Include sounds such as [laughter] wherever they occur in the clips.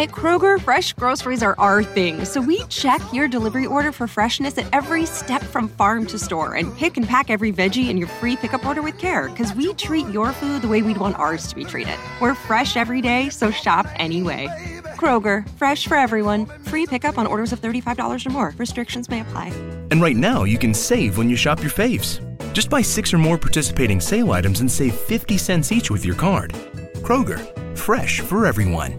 At Kroger, fresh groceries are our thing, so we check your delivery order for freshness at every step from farm to store and pick and pack every veggie in your free pickup order with care because we treat your food the way we'd want ours to be treated. We're fresh every day, so shop anyway. Kroger, fresh for everyone. Free pickup on orders of $35 or more. Restrictions may apply. And right now, you can save when you shop your faves. Just buy six or more participating sale items and save 50 cents each with your card. Kroger, fresh for everyone.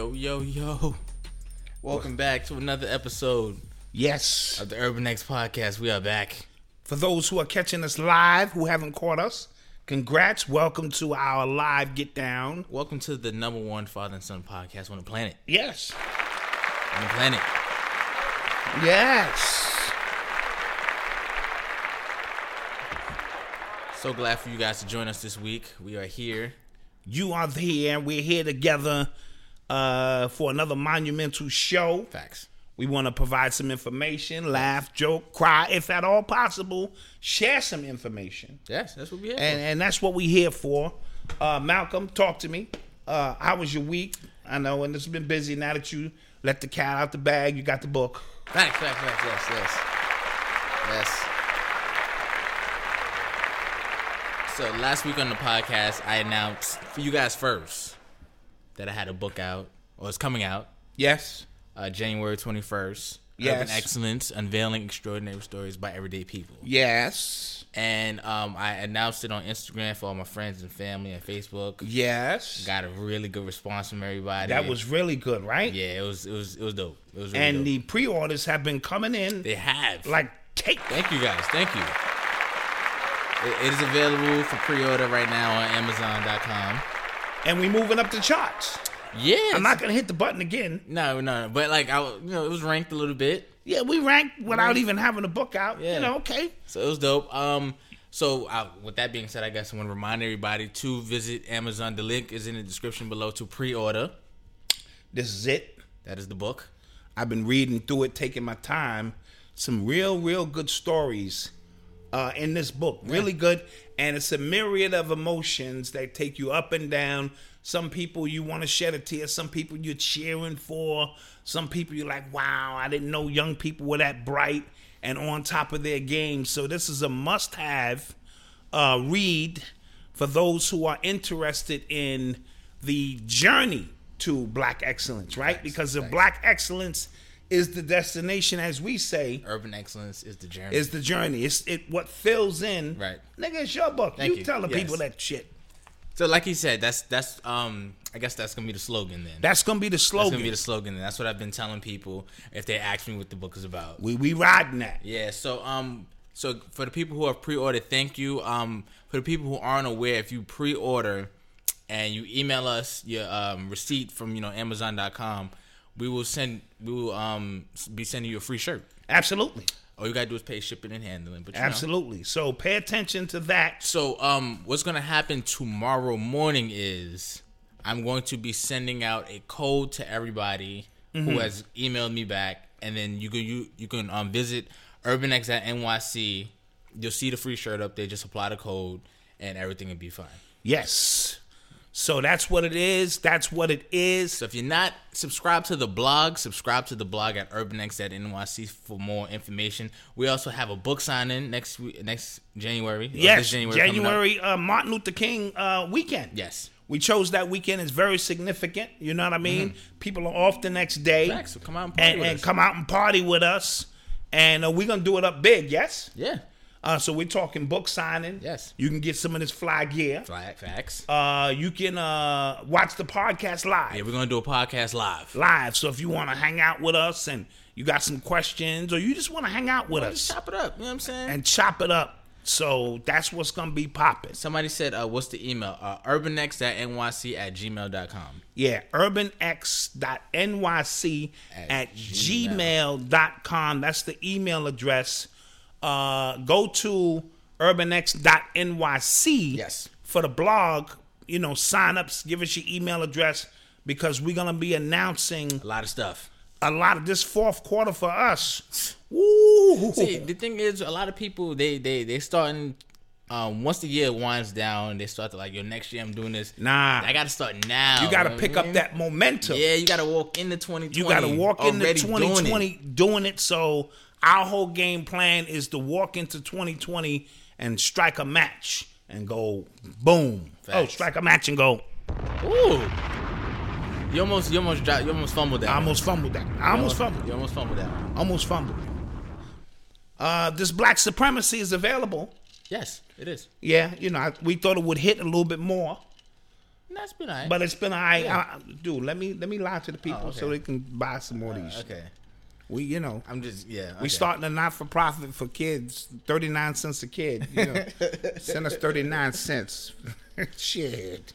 Yo, yo, yo. Welcome back to another episode Yes. of the Urban X Podcast. We are back. For those who are catching us live who haven't caught us, congrats. Welcome to our live get down. Welcome to the number one father and son podcast on the planet. Yes. On the planet. Yes. So glad for you guys to join us this week. We are here. You are here and we're here together uh, for another monumental show. Facts. We want to provide some information, laugh, joke, cry, if at all possible, share some information. Yes, that's what we have. And and that's what we here for. Uh, Malcolm, talk to me. Uh, how was your week? I know, and it's been busy now that you let the cat out the bag. You got the book. Facts, facts, facts, yes, yes. Yes. So last week on the podcast, I announced for you guys first that I had a book out, or it's coming out, Yes. uh, January 21st. Yes. Urban Excellence, Unveiling Extraordinary Stories by Everyday People. Yes. And um, I announced it on Instagram for all my friends and family and Facebook. Yes. Got a really good response from everybody. That was really good, right? yeah, it was it was it was dope. It was really And dope. the pre-orders have been coming in they have like take. Thank you guys. Thank you. It- it is available for pre-order right now on Amazon.com. And we moving up the charts. Yeah, I'm not gonna hit the button again. No, no, but like I, you know, it was ranked a little bit, Yeah, we ranked without even having a book out. Yeah. You know, okay. so it was dope. Um, so uh, with that being said, I guess I want to remind everybody to visit Amazon. The link is in the description below to pre-order. This is it. That is the book. I've been reading through it, taking my time. Some real, real good stories uh, in this book. Really good. And it's a myriad of emotions that take you up and down. Some people you want to shed a tear. Some people you're cheering for. Some people you're like, wow, I didn't know young people were that bright and on top of their game. So this is a must have uh, read for those who are interested in the journey to black excellence, right? because the black excellence is the destination, as we say, Urban excellence is the journey. is the journey. It's it what fills in. Right. Nigga, it's your book. Thank you, you. tell the Yes. people that shit. so, like you said, that's that's um, I guess that's gonna be the slogan then. That's gonna be the That's slogan. gonna be the slogan. And that's what I've been telling people if they ask me what the book is about. we we riding that. Yeah. So um, So for the people who have pre-ordered, thank you. Um, for the people who aren't aware, if you pre-order and you email us your um, receipt from you know Amazon.com, we will send we will um be sending you a free shirt. Absolutely. All you gotta do is pay shipping and handling. But you know. Absolutely. So pay attention to that. So, um, what's gonna happen tomorrow morning is I'm going to be sending out a code to everybody who has emailed me back, and then you can you you can um visit UrbanX at NYC. You'll see the free shirt up there. Just apply the code, and everything will be fine. Yes. So that's what it is. That's what it is. So if you're not subscribed to the blog, subscribe to the blog at urbanx.nyc for more information. We also have a book signing next next January. yes, January, coming uh, Martin Luther King uh, weekend. Yes. We chose that weekend. It's very significant. You know what I mean? People are off the next day. Mm-hmm. So come out and party and, with and us. come out and party with us. And uh, we're gonna do it up big. Yes. Yeah. Uh, so we're talking book signing. Yes. You can get some of this fly gear. Flag facts. Uh, you can uh, watch the podcast live. Yeah, we're gonna do a podcast live. live. So if you want to hang out with us and you got some questions or you just want to hang out with Just us chop it up. You know what I'm saying? and chop it up. So that's what's gonna be popping. Somebody said, uh, "What's the email?" Uh, urbanx.nyc at gmail.com. Yeah, urbanx.nyc At at gmail. gmail.com. That's the email address. Uh, go to urbanx.nyc Yes. for the blog. You know, sign up, give us your email address because we're gonna be announcing A lot of stuff. a lot of this fourth quarter for us. Woo! See, the thing is, a lot of people they they they starting. Um, once the year winds down, they start to like, yo, next year I'm doing this. Nah. I got to start now. You got to know pick I up that momentum. Yeah, you got to walk into 2020. You got to walk into already doing 2020 it. doing it. So our whole game plan is to walk into 2020 and strike a match and go boom. Oh, strike a match and go. Ooh, you almost you almost you almost fumbled that. I almost fumbled that. I almost fumbled. You almost fumbled that. Almost fumbled. Uh, this black supremacy is available. Yes, it is. Yeah, you know, I, we thought it would hit a little bit more, That's been alright. but it's been all right. I, dude, let me let me lie to the people Oh, okay. so they can buy some more of these. okay, We, you know, I'm just yeah. We starting a not for profit for kids, thirty nine cents a kid. You know, [laughs] send us thirty nine cents. [laughs] Shit.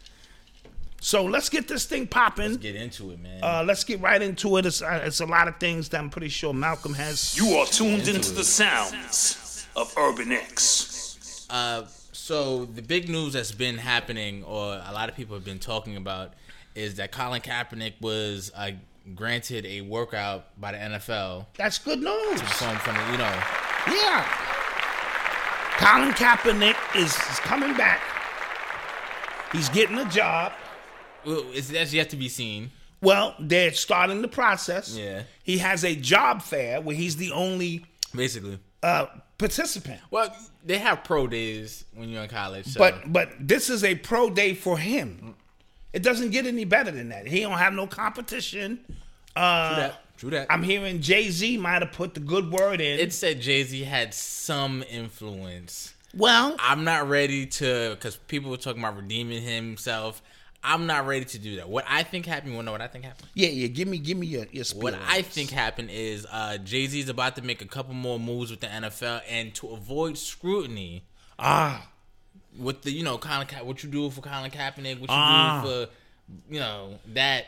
So let's get this thing popping. Let's get into it, man. Uh, let's get right into it. It's, uh, it's a lot of things that I'm pretty sure Malcolm has. You are tuned into the sounds of Urban X. Uh, so the big news that's been happening, or a lot of people have been talking about, is that Colin Kaepernick was uh, granted a workout by the NFL That's good news. from from you know Yeah. Colin Kaepernick is, is coming back. He's getting a job. well, it's, that's yet to be seen. Well, they're starting the process. Yeah. He has a job fair where he's the only Basically, uh, participant. well, they have pro days when you're in college. So. But but this is a pro day for him. It doesn't get any better than that. He don't have no competition. Uh, true that. True that. I'm hearing Jay Z might have put the good word in. it said Jay Z had some influence. well, I'm not ready to because people were talking about redeeming himself. I'm not ready to do that. What I think happened, you wanna know what I think happened? yeah, yeah. Give me give me your your. What I think happened is uh, Jay Z is about to make a couple more moves with the NFL, and to avoid scrutiny ah with the you know Colin Ka- what you do for Colin Kaepernick, what you Ah. do for you know that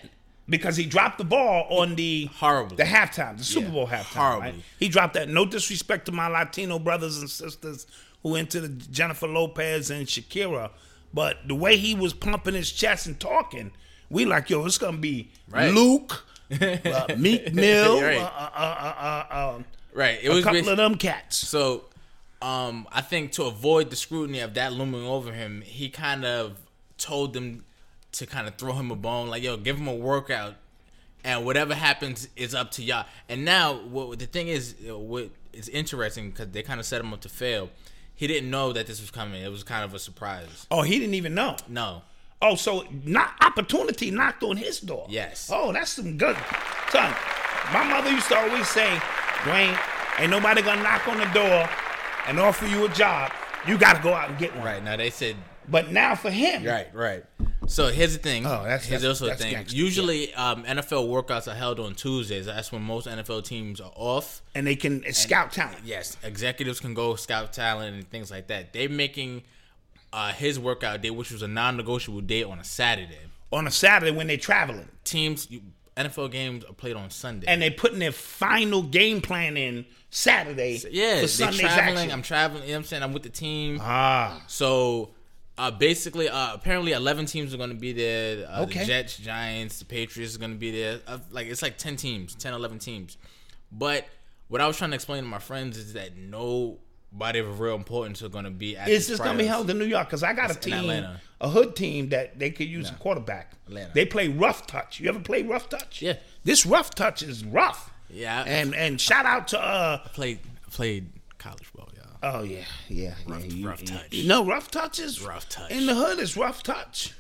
because he dropped the ball on the Horribly. the halftime, the Super Yeah, Bowl halftime. horribly. Right? He dropped that. No disrespect to my Latino brothers and sisters who into the Jennifer Lopez and Shakira, but the way he was pumping his chest and talking, we like yo, it's gonna be Right. Luke, [laughs] uh, Meek Mill, Right. uh, uh, uh, uh, uh, right. It a was couple of them cats. So, um, I think to avoid the scrutiny of that looming over him, he kind of told them to kind of throw him a bone, like, "Yo, give him a workout, and whatever happens is up to y'all." And now, what the thing is, what is interesting because they kind of set him up to fail. He didn't know that this was coming. It was kind of a surprise. Oh, he didn't even know. No, Oh, so not opportunity knocked on his door. Yes. Oh, that's some good. Son, my mother used to always say, Dwayne, ain't nobody gonna knock on the door and offer you a job. You gotta go out and get one. right now they said But now for him, right, right. So here's the thing. Oh, that's- here's that's- also that's the thing. gangster, Usually, um, NFL workouts are held on Tuesdays. That's when most NFL teams are off. And they can scout talent. Yes, executives can go scout talent and things like that. They're making uh, his workout day, which was a non-negotiable day, on a Saturday. on a Saturday when they're traveling. Teams, you, NFL games are played on Sunday. And they're putting their final game plan in Saturday yeah, for Sunday's traveling. action. I'm traveling. You know what I'm saying? I'm with the team. ah, So uh, basically, uh, apparently, 11 teams are going to be there. Uh, Okay. The Jets, Giants, the Patriots are going to be there. Uh, like it's like 10 teams, 10, 11 teams. But what I was trying to explain to my friends is that nobody of real importance are going to be at. it's just going to be held in New York because I got a It's in team, Atlanta. a hood team that they could use a quarterback. Atlanta. They play rough touch. You ever play rough touch? Yeah. This rough touch is rough. Yeah, And and shout out to uh played played college ball, y'all. oh yeah yeah Rough- yeah, you- rough you- touch. You know rough touch is Rough touch. in the hood is rough touch.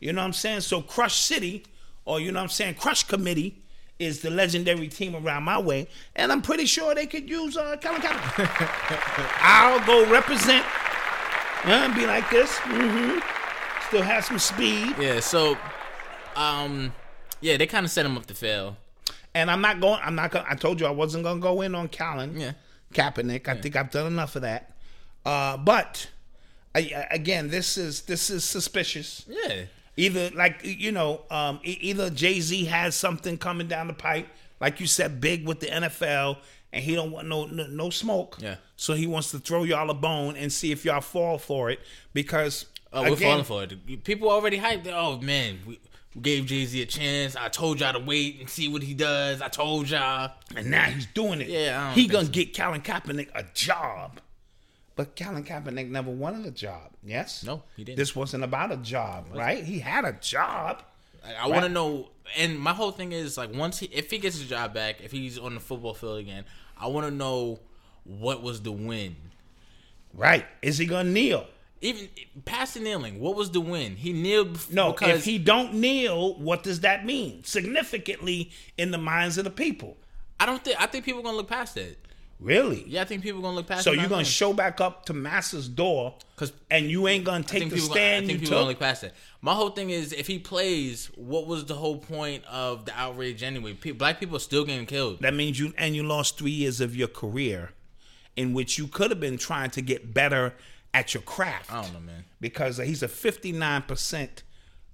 You know what I'm saying? So Crush City or you know what I'm saying Crush Committee is the legendary team around my way, and I'm pretty sure they could use uh Colin Kaepernick. [laughs] I'll go represent. And be like this. Mm-hmm. Still have some speed. Yeah, so, um, yeah, they kind of set him up to fail. And I'm not going. I'm not going. I told you I wasn't going to go in on Colin Yeah. Kaepernick. I think I've done enough of that. Uh, but I, again, this is this is suspicious. Yeah, Either like you know, um, either Jay Z has something coming down the pipe, like you said, big with the NFL, and he don't want no no, no smoke. Yeah. So he wants to throw y'all a bone and see if y'all fall for it because Oh, we're falling for it. People already hyped. it. Oh man, we gave Jay Z a chance. I told y'all to wait and see what he does. I told y'all. and now he's doing it. Yeah, he gonna so. get Colin Kaepernick a job, but Colin Kaepernick never wanted a job. Yes, No, he didn't. This wasn't about a job, right? He had a job. Like, I want to know. And my whole thing is like, once he, if he gets his job back, if he's on the football field again, I want to know what was the win. Right? Is he gonna kneel? Even past the kneeling, what was the win? He kneeled. No. because if he don't kneel, what does that mean? Significantly in the minds of the people. I don't think. I think people are gonna look past that. Really? Yeah, I think people are gonna look past. That. So you're gonna show back up to Massa's door, 'Cause and you ain't gonna take the stand I think you people gonna look past that. My whole thing is, if he plays, what was the whole point of the outrage anyway? Black people are still getting killed. That means you and you lost three years of your career, in which you could have been trying to get better at your craft. I don't know, man. Because he's a 59%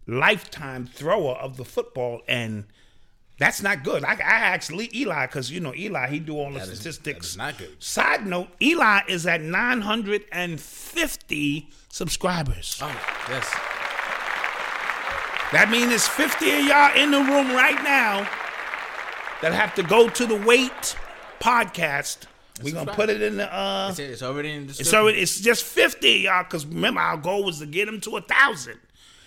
lifetime thrower of the football, and that's not good. I, I asked Lee, Eli because you know Eli, he do all the That is- statistics. is not good. Side note: Eli is at 950 subscribers. Oh, yes. That means there's 50 of y'all in the room right now that have to go to the Wait podcast. We're gonna put it in the uh It's, it's already in the description. so it's just 50 y'all because remember our goal was to get him to a thousand.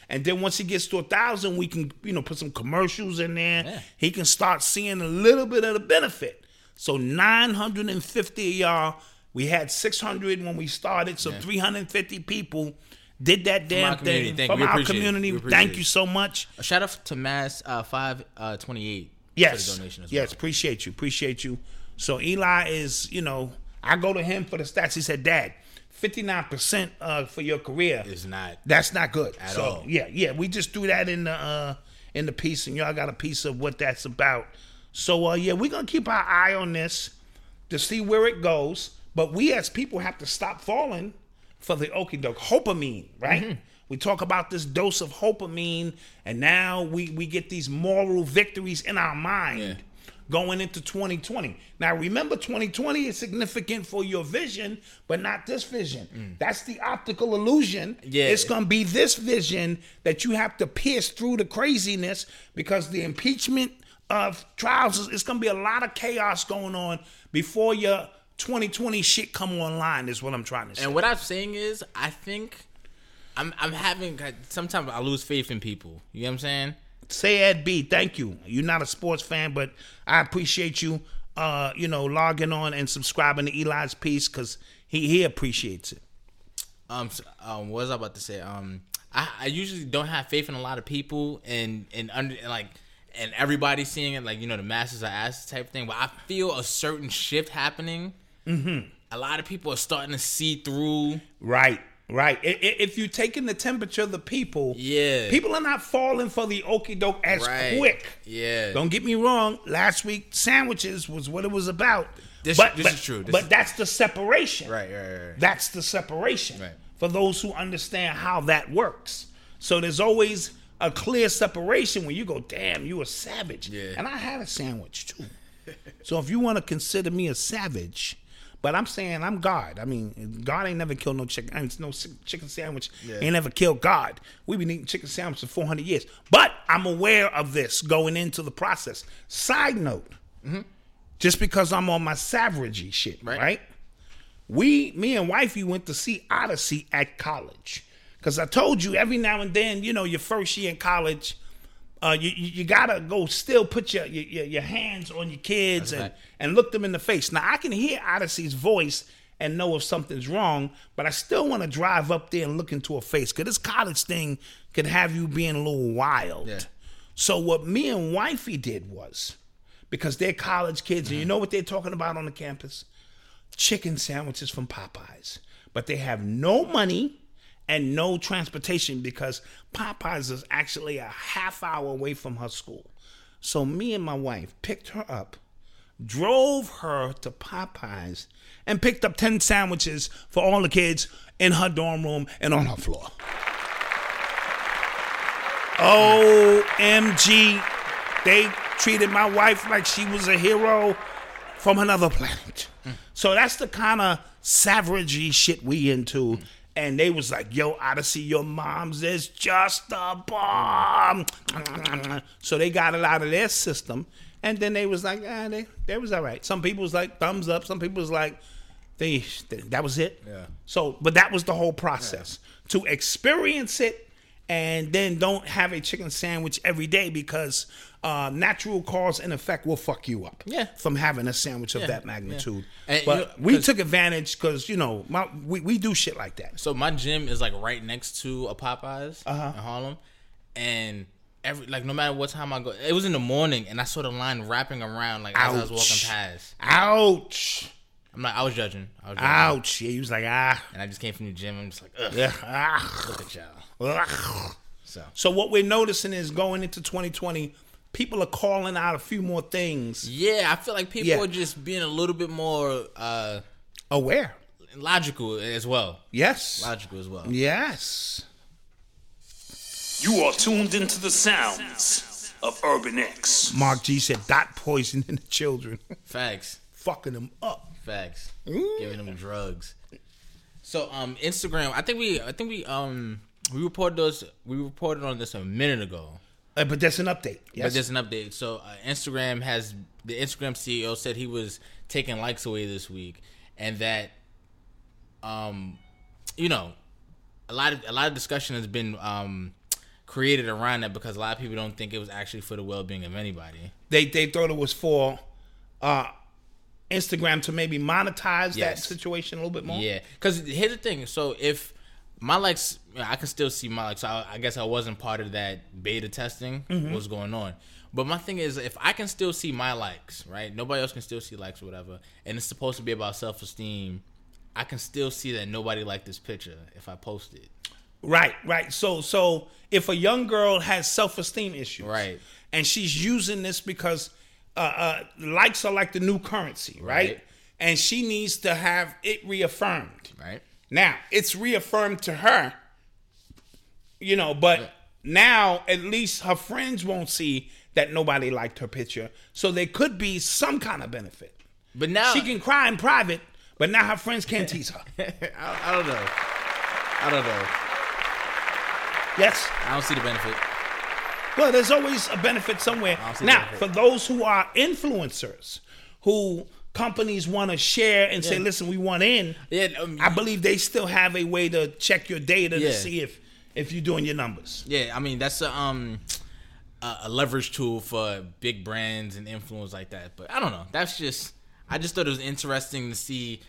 And then once he gets to a thousand, we can, you know, put some commercials in there. Yeah. He can start seeing a little bit of the benefit. So 950 of y'all, we had 600 when we started, so 350 people did that damn our thing Thank from you. Our community. Thank you so much. A shout out to Mass uh, five uh, twenty eight. Yes. for the donation as yes, well. appreciate you. Appreciate you. So Eli is, you know, I go to him for the stats. He said, Dad, 59% uh, for your career. Is not. That's not good. At so all. yeah, yeah. We just threw that in the uh in the piece and y'all got a piece of what that's about. So uh yeah, we're gonna keep our eye on this to see where it goes. But we as people have to stop falling for the okie doke. Hopamine, right? Mm-hmm. We talk about this dose of hopamine, and now we we get these moral victories in our mind Yeah. Going into 2020. Now remember 2020 is significant for your vision, but not this vision. That's the optical illusion. Mm. Yeah. It's gonna be this vision that you have to pierce through the craziness because the impeachment of trials is it's gonna be a lot of chaos going on before your 2020 shit come online, is what I'm trying to say. And what I'm saying is, I think I'm I'm having sometimes I lose faith in people. You know what I'm saying? Say Ed B, thank you. You're not a sports fan, but I appreciate you uh, you know, logging on and subscribing to Eli's piece because he, he appreciates it. Um, s- um, what was I about to say? Um, I, I usually don't have faith in a lot of people, and and under and like and everybody seeing it, like you know, the masses are asked type thing. But I feel a certain shift happening. Mm-hmm. A lot of people are starting to see through Right. Right. If you're taking the temperature of the people, Yeah. people are not falling for the okey doke as Right. quick. Yeah. Don't get me wrong. Last week, sandwiches was what it was about. This- but, this but- is true. This but is- that's the separation. Right, right, right, right. That's the separation Right. for those who understand how that works. So there's always a clear separation when you go, damn, you a savage. Yeah. And I had a sandwich too. [laughs] so if you want to consider me a savage, but I'm saying I'm God. I mean, God ain't never killed no chicken. and No chicken sandwich ain't never killed God. We've been eating chicken sandwiches for 400 years. But I'm aware of this going into the process. Side note, just because I'm on my savagery shit, Right. right? We, me and wifey went to see Odyssey at college. Cause I told you every now and then, you know, your first year in college, uh, you, you you gotta go still put your your, your- hands on your kids and, right. And look them in the face. Now I can hear Odyssey's voice and know if something's wrong, but I still want to drive up there and look into her face because this college thing could have you being a little wild. Yeah. So what me and wifey did was, because they're college kids, and you mm-hmm. know what they're talking about on the campus? Chicken sandwiches from Popeyes. But they have no money and no transportation because Popeyes is actually a half hour away from her school. So me and my wife picked her up, drove her to Popeyes, and picked up 10 sandwiches for all the kids in her dorm room and on her floor. OMG. They treated my wife like she was a hero from another planet. So that's the kind of savagery shit we into. And they was like, yo, Odyssey, your mom's is just a bomb. So they got it out of their system. And then they was like, ah, they, they was all right. Some people was like, thumbs up. Some people was like, they, that was it. Yeah. So, but that was the whole process to experience it and then don't have a chicken sandwich every day because uh, natural cause and effect will fuck you up. Yeah. From having a sandwich of Yeah, that magnitude. yeah. But you know, we 'cause- took advantage because you know my, we we do shit like that. So my gym is like right next to a Popeyes Uh-huh. in Harlem, and every like no matter what time I go, it was in the morning, and I saw the line wrapping around like as I was walking past. Ouch. I'm like, I was judging, I was judging, Ouch. Yeah, he was like ah and I just came from the gym. I'm just like, Ugh, yeah ah. look at y'all. Ugh. So So what we're noticing is going into 2020, people are calling out a few more things. yeah, I feel like people Yeah. are just being a little bit more uh Aware. logical as well. Yes. Logical as well. Yes. You are tuned into the sounds of Urban X. Mark G said that poisoning the children, Facts. fucking them up. Facts. Giving them drugs. So um Instagram, I think we I think we um we reported those we reported on this a minute ago. Uh, but that's an update. Yes. But there's an update. So uh, Instagram has the Instagram CEO said he was taking likes away this week and that um you know a lot of a lot of discussion has been um created around that because a lot of people don't think it was actually for the well-being of anybody. they they thought it was for uh, Instagram to maybe monetize that situation a little bit more. Yeah, because here's the thing. So if my likes, I can still see my likes. So I, I guess I wasn't part of that beta testing. Mm-hmm. What's going on? But my thing is, if I can still see my likes, right? Nobody else can still see likes or whatever, and it's supposed to be about self esteem. I can still see that nobody liked this picture if I post it. Right, right. So so if a young girl has self esteem issues, Right. and she's using this because uh, uh, likes are like the new currency, right? Right. And she needs to have it reaffirmed. Right. Now it's reaffirmed to her, you know, but now at least her friends won't see that nobody liked her picture. So there could be some kind of benefit. But now She can cry in private, but now her friends can't tease her. [laughs] I, I don't know. I don't know. Yes. I don't see the benefit. Well, there's always a benefit somewhere. Now, benefit. for those who are influencers, who companies want to share and say, "Listen, we want in," Yeah, um, I believe they still have a way to check your data Yeah. to see if if you're doing your numbers. Yeah, I mean that's a um a, a leverage tool for big brands and influence like that. But I don't know. That's just I just thought it was interesting to see.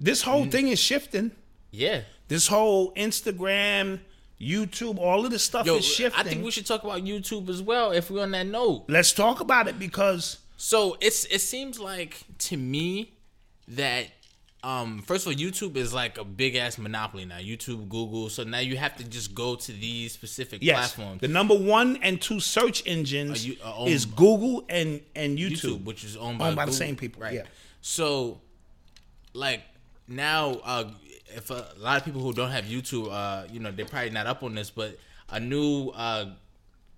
This whole Mm. thing is shifting. Yeah, This whole Instagram, YouTube, all of this stuff yo, is shifting. I think we should talk about YouTube as well if we're on that note. Let's talk about it because So it's it seems like to me that um, first of all, YouTube is like a big ass monopoly now. YouTube, Google. So now you have to just go to these specific Yes, platforms. the number one and two search engines Are you- are is Google and and YouTube, YouTube, which is owned by, owned by the same people. right? Yeah. So, like now, uh, if a, lot of people who don't have YouTube, uh, you know, they're probably not up on this, but a new uh,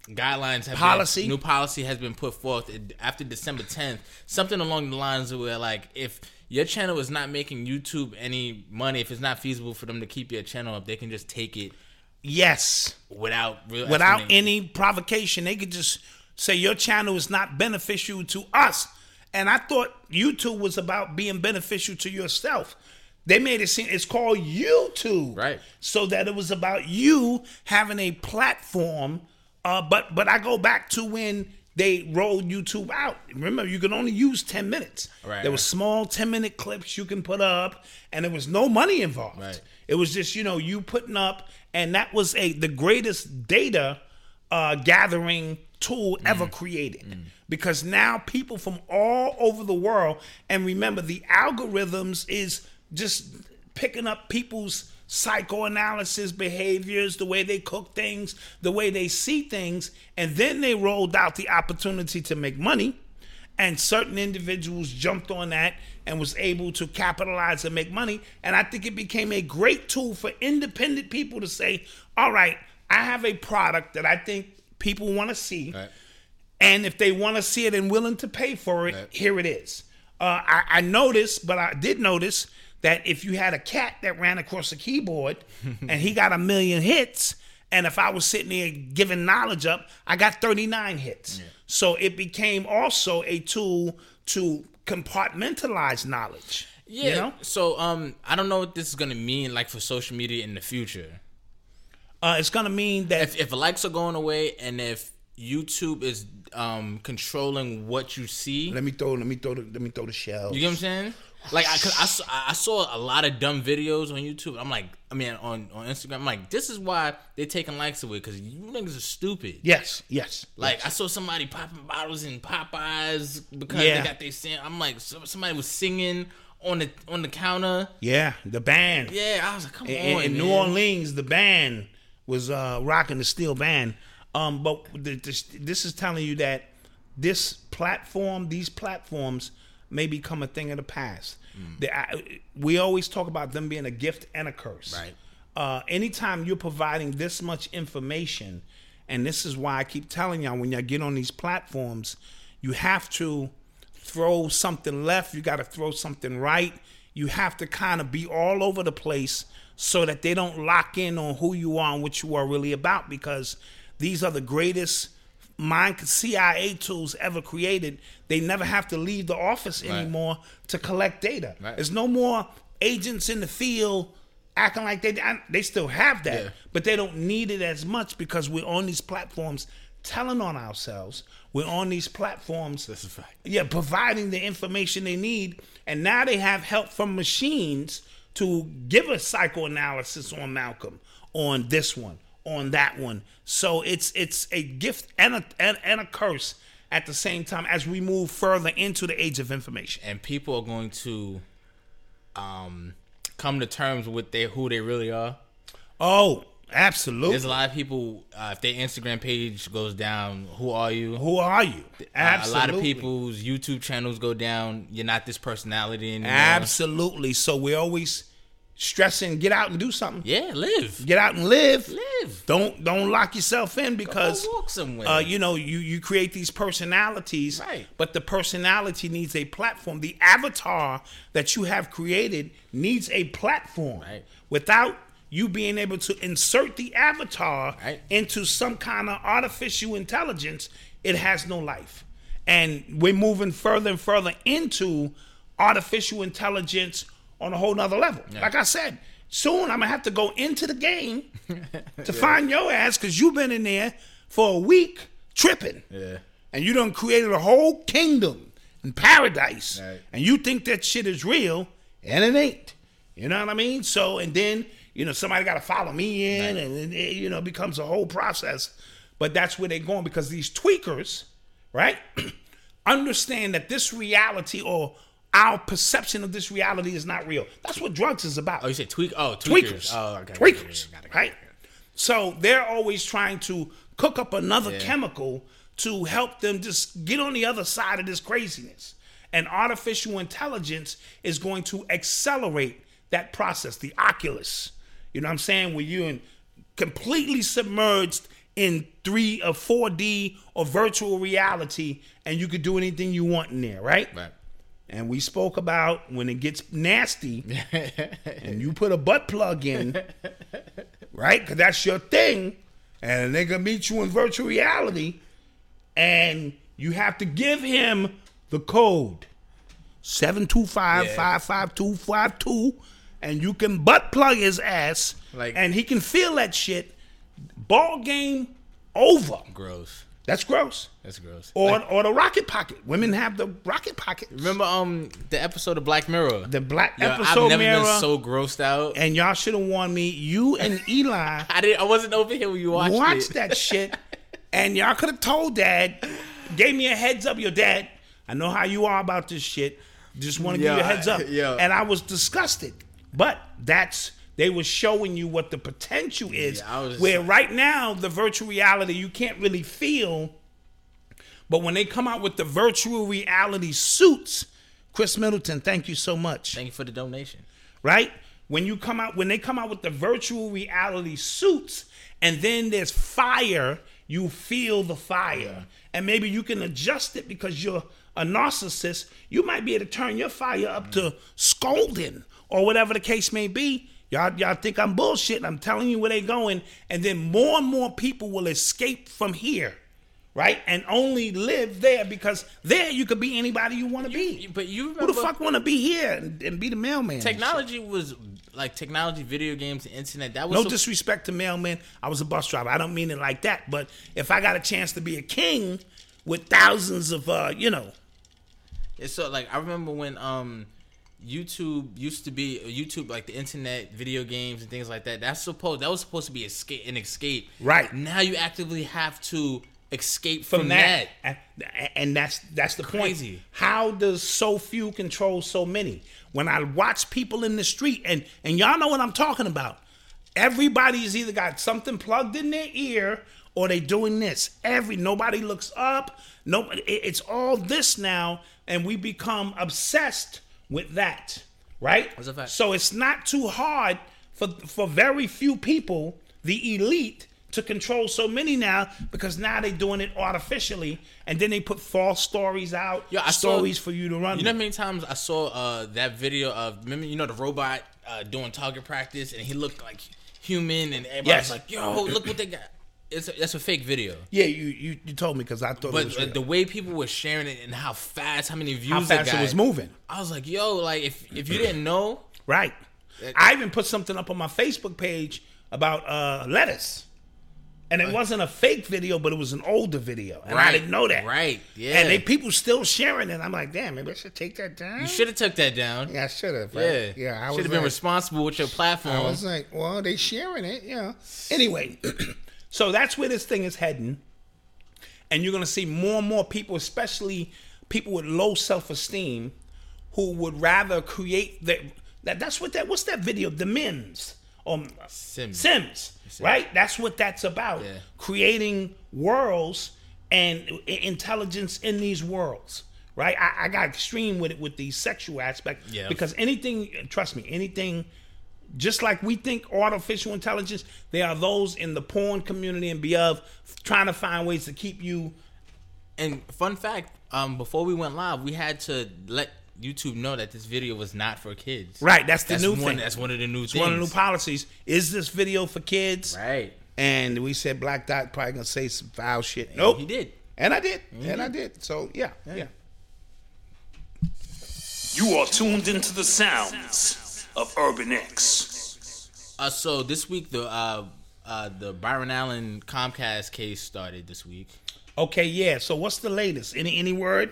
guidelines have Policy? been, new policy has been put forth after December 10th. Something along the lines of where, like, if your channel is not making YouTube any money, if it's not feasible for them to keep your channel up, they can just take it Yes, without without any provocation, they could just say your channel is not beneficial to us. And I thought YouTube was about being beneficial to yourself. They made it seem it's called YouTube, Right. So that it was about you having a platform. Uh, but but I go back to when they rolled YouTube out. Remember, you could only use ten minutes. Right, There right. small ten minute clips you can put up, and there was no money involved. Right. It was just you know you putting up, and that was a the greatest data uh, gathering tool ever created. Because now people from all over the world, and remember the algorithms is just picking up people's psychoanalysis behaviors, the way they cook things, the way they see things, and then they rolled out the opportunity to make money and certain individuals jumped on that and was able to capitalize and make money and i think it became a great tool for independent people to say all right i have a product that i think people want to see Right. and if they want to see it and willing to pay for it Right. here it is uh, I, I noticed but i did notice that if you had a cat that ran across the keyboard [laughs] and he got a million hits and if I was sitting there giving knowledge up, I got 39 hits. So it became also a tool to compartmentalize knowledge. Yeah. You know? So um, I don't know what this is gonna mean like for social media in the future. Uh, it's going to mean that If if likes are going away and if YouTube is um controlling what you see, let me throw let me throw the, let me throw the shell. you get what I'm saying? Like I, cause I, saw, I saw a lot of dumb videos on YouTube. I'm like, I mean, on on Instagram. I'm like, this is why they're taking likes away because you niggas are stupid. yes, yes. Like I saw somebody popping bottles in Popeyes because Yeah. they got their sin. I'm like, so, somebody was singing on the on the counter. yeah, the band. Yeah, I was like, come in, on, in New. Orleans, the band was uh, rocking the steel band. Um, but the, this, this is telling you that this platform, these platforms, may become a thing of the past. Mm. The- I- we always talk about them being a gift and a curse. Right. Uh, anytime you're providing this much information, and this is why I keep telling y'all when y'all get on these platforms, you have to throw something left, you got to throw something right. You have to kind of be all over the place so that they don't lock in on who you are and what you are really about because these are the greatest mind CIA tools ever created. They never have to leave the office anymore to collect data. Right. There's no more agents in the field acting like they they still have that, Yeah. but they don't need it as much because we're on these platforms telling on ourselves. We're on these platforms. That's a fact. Yeah, providing the information they need, and now they have help from machines to give a psychoanalysis on Malcolm, on this one, on that one. So it's it's a gift and a and, and a curse at the same time as we move further into the age of information. and people are going to um come to terms with their who they really are. Oh, absolutely. There's a lot of people uh, if their Instagram page goes down, who are you? Who are you? Uh, Absolutely. a lot of people's YouTube channels go down. You're not this personality anymore. Absolutely. So we're always stressing get out and do something. Yeah, live. Get out and live. Live. Don't don't lock yourself in because walk somewhere. Uh, you know, you you create these personalities, Right. But the personality needs a platform. The avatar that you have created needs a platform. Right. Without you being able to insert the avatar Right. into some kind of artificial intelligence, it has no life. And we're moving further and further into artificial intelligence on a whole nother level. Like I said, soon I'm gonna have to go into the game [laughs] to find your ass because you've been in there for a week tripping. Yeah. And you done created a whole kingdom and paradise. Right. And you think that shit is real, and it ain't. You know what I mean? So, and then, you know, somebody got to follow me in, and it, you know, it becomes a whole process. But that's where they're going because these tweakers, right, [clears throat] understand that this reality or our perception of this reality is not real. That's what drugs is about. Oh, you said tweak? Oh, tweakers. tweakers. Oh, okay. tweakers. Got it, got it. Right? So they're always trying to cook up another Yeah. chemical to help them just get on the other side of this craziness. And artificial intelligence is going to accelerate that process, the Oculus. You know what I'm saying? Where you're in completely submerged in 3 or 4D or virtual reality and you could do anything you want in there, right? Right. And we spoke about when it gets nasty [laughs] and you put a butt plug in, right? Because that's your thing. And they gonna meet you in virtual reality. And you have to give him the code 725-55252. And you can butt plug his ass. Like- and he can feel that shit. Ball game over. Gross. That's gross. That's gross. Or Like, or the rocket pocket. Women have the rocket pocket. remember um the episode of Black Mirror? The black Yo, episode I've never mirror. been so grossed out. and y'all should have warned me. You and [laughs] Eli I didn't. I wasn't over here when you watched watched it. that shit, [laughs] and y'all could have told Dad, gave me a heads up. Your dad, I know how you are about this shit. Just want to give you a heads up. I- yo. And I was disgusted, but that's they were showing you what the potential is. Yeah, where right now the virtual reality you can't really feel, but when they come out with the virtual reality suits, Chris Middleton, thank you so much Thank you for the donation. right? When you come out, when they come out with the virtual reality suits, and then there's fire, you feel the fire, and maybe you can adjust it because you're a narcissist. You might be able to turn your fire up to scolding or whatever the case may be. Y'all, y'all think I'm bullshit. I'm telling you where they going, and then more and more people will escape from here, right? And only live there because there you could be anybody you want to be. But you Who the fuck want to be here and, and be the mailman? technology was like technology, video games, the internet. That was No so- disrespect to mailmen. I was a bus driver. I don't mean it like that. But if I got a chance to be a king with thousands of, uh, you know, It's so like I remember when um YouTube used to be YouTube like the internet, video games and things like that. That's supposed that was supposed to be escape an escape. Right. Now you actively have to escape from, from, that, that. And, that's that's the Crazy. point. How does so few control so many? When I watch people in the street, and and y'all know what I'm talking about. Everybody's either got something plugged in their ear or they doing this. Every nobody looks up. No, it- it's all this now, and we become obsessed with that, right? That's a fact. So it's not too hard for for very few people, the elite, to control so many now because now they're doing it artificially, and then they put false stories out, Yo, I saw- stories for you to run. You know how many times I saw uh, that video of remember you know the robot uh, doing target practice and he looked like human and everybody Yes. like, "Yo, look what they got." It's a, that's a fake video. Yeah, you you, you told me because I thought it But was uh, the way people were sharing it and how fast, how many views how fast got, it was moving. I was like, "Yo, like if if you didn't know, Right. I even put something up on my Facebook page about uh, lettuce. And it wasn't a fake video, but it was an older video. And I didn't know that. right, yeah. And they people still sharing it. I'm like, damn, maybe I should take that down. you should have took that down." Yeah, I should have. Yeah, Yeah, I should have been like- responsible with your platform. I was like, well, they sharing it, yeah. Anyway, [clears throat] so that's where this thing is heading. And you're gonna see more and more people, especially people with low self-esteem, who would rather create that. that that's what that. What's that video? The Mims. Um, Sims. Sims. Right. That's what that's about. Yeah. Creating worlds and intelligence in these worlds. Right. I, I got extreme with it with the sexual aspect Yeah. because anything. Trust me. Anything just like we think artificial intelligence, there are those in the porn community and beyond trying to find ways to keep you. And fun fact, um, before we went live, we had to let YouTube know that this video was not for kids. Right, that's the That's new one. thing. That's one of the new It's things. one of the new policies. Is this video for kids? Right. And we said Black Dot probably gonna say some foul shit. Nope, he did. and I did, and I did. So yeah, yeah. You are tuned into the sounds of Urban X. Uh, so this week the uh, uh, the Byron Allen Comcast case started this week. Okay, yeah. So what's the latest? Any any word?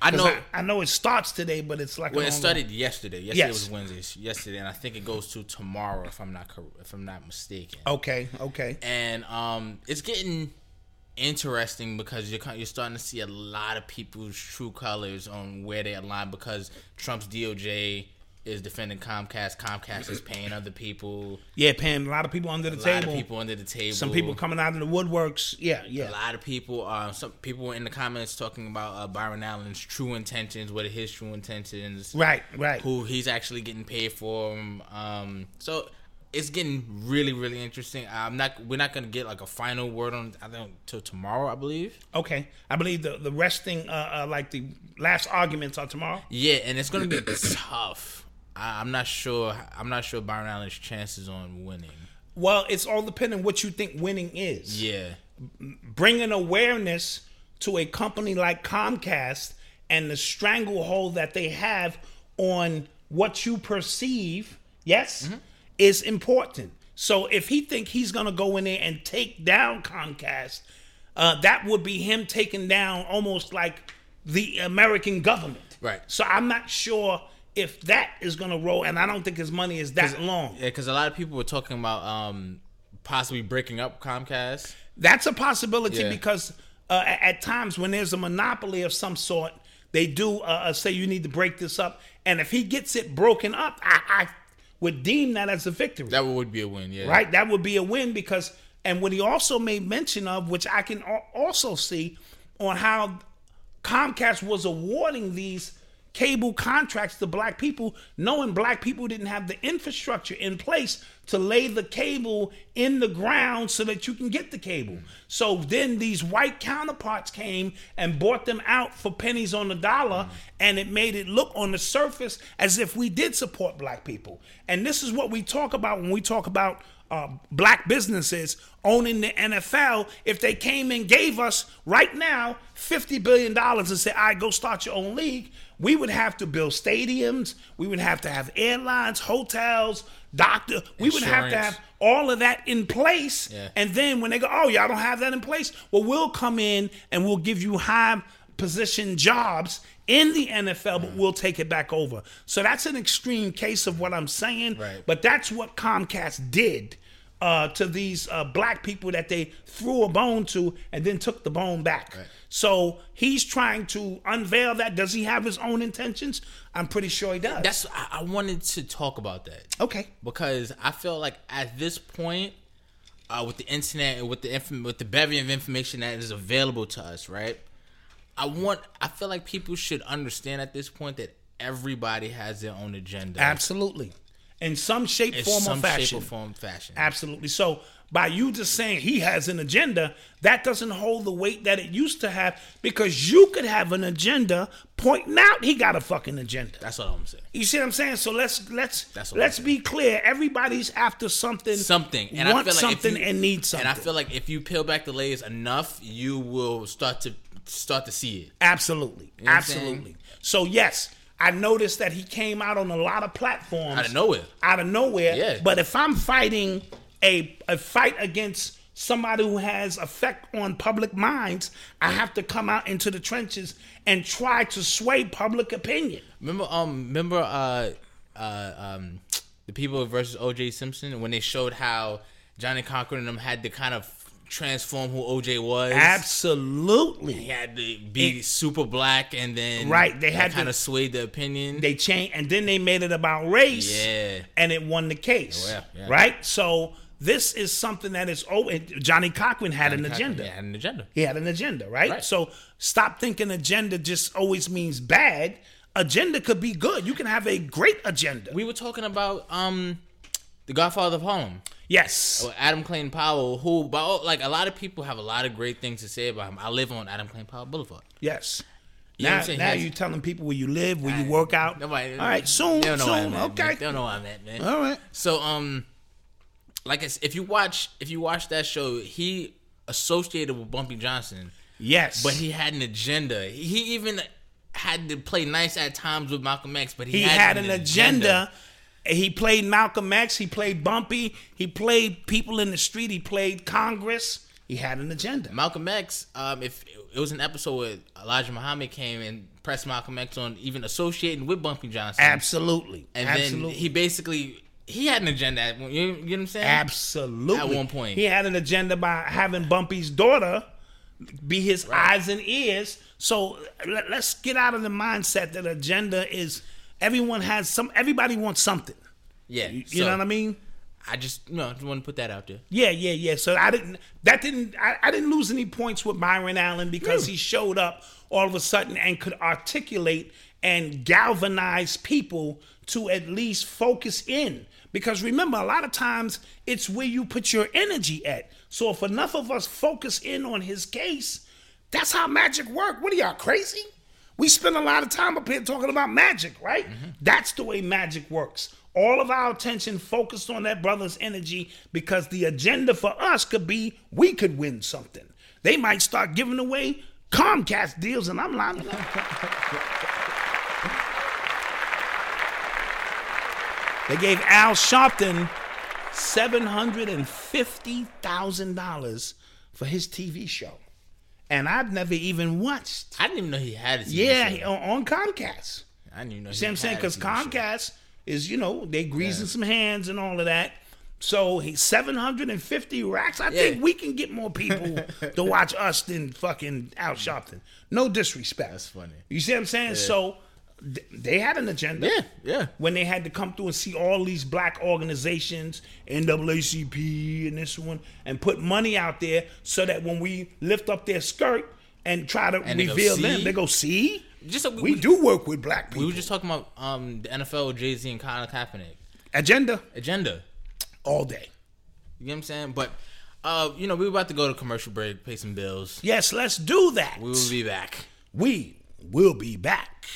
I 'Cause know. I, know it starts today, but it's like Well, an it ongoing- started yesterday. Yesterday Yes. was Wednesday. Yesterday, and I think it goes to tomorrow, if I'm not if I'm not mistaken. Okay, okay. And um, it's getting interesting because you're you're starting to see a lot of people's true colors on where they align because Trump's DOJ is defending Comcast. Comcast is paying other people. Yeah, paying a lot of people under the A table. A lot of people under the table. Some people coming out of the woodworks. Yeah, yeah. A lot of people, uh, some people were in the comments talking about uh, Byron Allen's true intentions. What are his true intentions? Right, right. Who he's actually getting paid for. Um, so it's getting really, really interesting. I'm not. We're not gonna get like a final word on. I think till tomorrow, I believe. Okay, I believe the the resting, uh, uh like the last arguments are tomorrow. Yeah, and it's gonna be [coughs] tough. I, I'm not sure. I'm not sure Byron Allen's chances on winning. Well, it's all depending what you think winning is. Yeah. Bringing awareness to a company like Comcast and the stranglehold that they have on what you perceive, yes, is important. So if he think he's gonna go in there and take down Comcast, uh, that would be him taking down almost like the American government. Right. So I'm not sure if that is gonna roll, and I don't think his money is that long. Yeah, because a lot of people were talking about um possibly breaking up Comcast. That's a possibility Yeah. because uh, at times when there's a monopoly of some sort, they do uh, uh, say you need to break this up. And if he gets it broken up, I, I would deem that as a victory. That would be a win. Yeah. right? That would be a win because, and what he also made mention of, which I can also see on how Comcast was awarding these cable contracts to black people, knowing black people didn't have the infrastructure in place to lay the cable in the ground so that you can get the cable. So then these white counterparts came and bought them out for pennies on the dollar, and it made it look on the surface as if we did support black people. And this is what we talk about when we talk about uh, black businesses owning the NFL, if they came and gave us right now $50 billion and said, all right, go start your own league, we would have to build stadiums. We would have to have airlines, hotels, doctor. We would have to have all of that in place. Yeah. And then when they go, oh, y'all don't have that in place, well, we'll come in and we'll give you high position jobs in the NFL, but we'll take it back over. So that's an extreme case of what I'm saying. Right. But that's what Comcast did uh, to these uh, black people that they threw a bone to and then took the bone back. So he's trying to unveil that. Does he have his own intentions? I'm pretty sure he does. That's. I, I wanted to talk about that. okay. because I feel like at this point, uh, with the internet and with the inform- with the bevy of information that is available to us, right? I want. I feel like people should understand at this point that everybody has their own agenda. Absolutely. In some shape, In form, some or fashion. shape or form, fashion. Absolutely. So by you just saying he has an agenda, that doesn't hold the weight that it used to have because you could have an agenda pointing out he got a fucking agenda. That's what I'm saying. You see what I'm saying? So let's let's That's what let's be clear. Everybody's after something, Something, and I feel like something, if you, and need something. And I feel like if you peel back the layers enough, you will start to start to see it. absolutely, know I'm saying? absolutely. So yes, I noticed that he came out on a lot of platforms Out of nowhere. out of nowhere. Yeah. But if I'm fighting a a fight against somebody who has effect on public minds, I have to come out into the trenches and try to sway public opinion. Remember, um, remember, uh, uh, um, the people versus O.J. Simpson when they showed how Johnnie Cochran and them had to kind of transform who O.J. was. Absolutely, he had to be super black, and then Right, they had to- kind of swayed the opinion. They changed and then they made it about race. Yeah. And it won the case. Oh, yeah, yeah. Right? So this is something that is oh Johnnie Cochran had an Johnnie Cochran, agenda. yeah, had an agenda. He had an agenda, right? Right. So stop thinking agenda just always means bad. Agenda could be good. You can have a great agenda. We were talking about um, the Godfather of Harlem. yes. Adam Clayton Powell, who, by all- like a lot of people have a lot of great things to say about him. I live on Adam Clayton Powell Boulevard. Yes. You now, I'm now Yes. you telling people where you live, where you work out. Nobody, All right, soon, They don't know what I soon. Okay. They don't know what I meant, man. All right. So, um, like I s if you watch, if you watch that show, he associated with Bumpy Johnson, Yes. but he had an agenda. He even had to play nice at times with Malcolm X, but he, he had an agenda. He played Malcolm X. He played Bumpy. He played people in the street. He played Congress. He had an agenda. Malcolm X, um, if it was an episode where Elijah Muhammad came and pressed Malcolm X on even associating with Bumpy Johnson, Absolutely. and Absolutely. then he basically he had an agenda. At, you, you know what I'm saying? Absolutely. At one point. He had an agenda by having Bumpy's daughter be his eyes and ears. So let, us get out of the mindset that agenda is everyone has some. Everybody wants something. Yeah, You, so know what I mean? I just you know just want to put that out there. Yeah, yeah, yeah. So I didn't. That didn't. I, I didn't lose any points with Byron Allen because he showed up all of a sudden and could articulate and galvanize people to at least focus in. Because remember, a lot of times it's where you put your energy at. So if enough of us focus in on his case, that's how magic work. What are y'all crazy? We spend a lot of time up here talking about magic, right? Mm-hmm. That's the way magic works. All of our attention focused on that brother's energy because the agenda for us could be we could win something. They might start giving away Comcast deals, and I'm lining [laughs] They gave Al Sharpton seven hundred and fifty thousand dollars for his TV show, and I'd never even watched. I didn't even know he had TV Yeah, show. he- on, on Comcast. I didn't even know. You see what I'm he saying? Because TV show. Comcast is, you know, they greasing some hands and all of that. So he's 750 racks. I think we can get more people [laughs] to watch us than fucking Al Sharpton. No disrespect. That's funny. You see what I'm saying? So th- they had an agenda. Yeah, yeah. When they had to come through and see all these black organizations, NAACP and this one, and put money out there so that when we lift up their skirt and try to And they reveal them, they go, see? Just so We do work with black people. We were just talking about um the NFL with Jay Z and Colin Kaepernick agenda agenda. all day. You know what I'm saying? But uh, you know, we were about to go to commercial break, pay some bills. Yes, let's do that. We will be back. We will be back.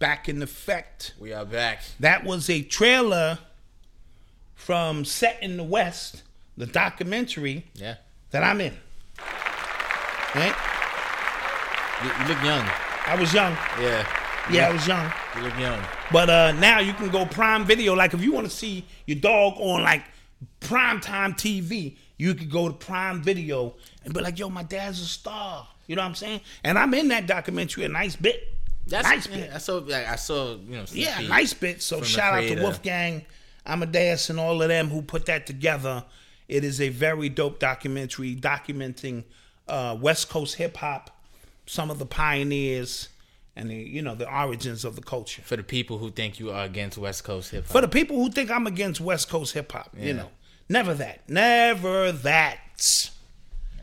Back in effect. We are back. That was a trailer from Set in the West, the documentary Yeah. that I'm in. Right? You, you look young. I was young. Yeah. Yeah, I was young. You look young. But uh, now you can go Prime Video. Like if you want to see your dog on like prime time TV, you could go to Prime Video and be like, "Yo, my dad's a star." You know what I'm saying? And I'm in that documentary a nice bit. That's nice yeah, bit. I saw. Like, I saw. You know. Yeah, nice bit. So shout out to. Wolfgang Amadeus and all of them who put that together. It is a very dope documentary documenting uh, West Coast hip hop, some of the pioneers, and the you know the origins of the culture. for the people who think you are against West Coast hip hop. For the people who think I'm against West Coast hip hop, you know, never that, never that.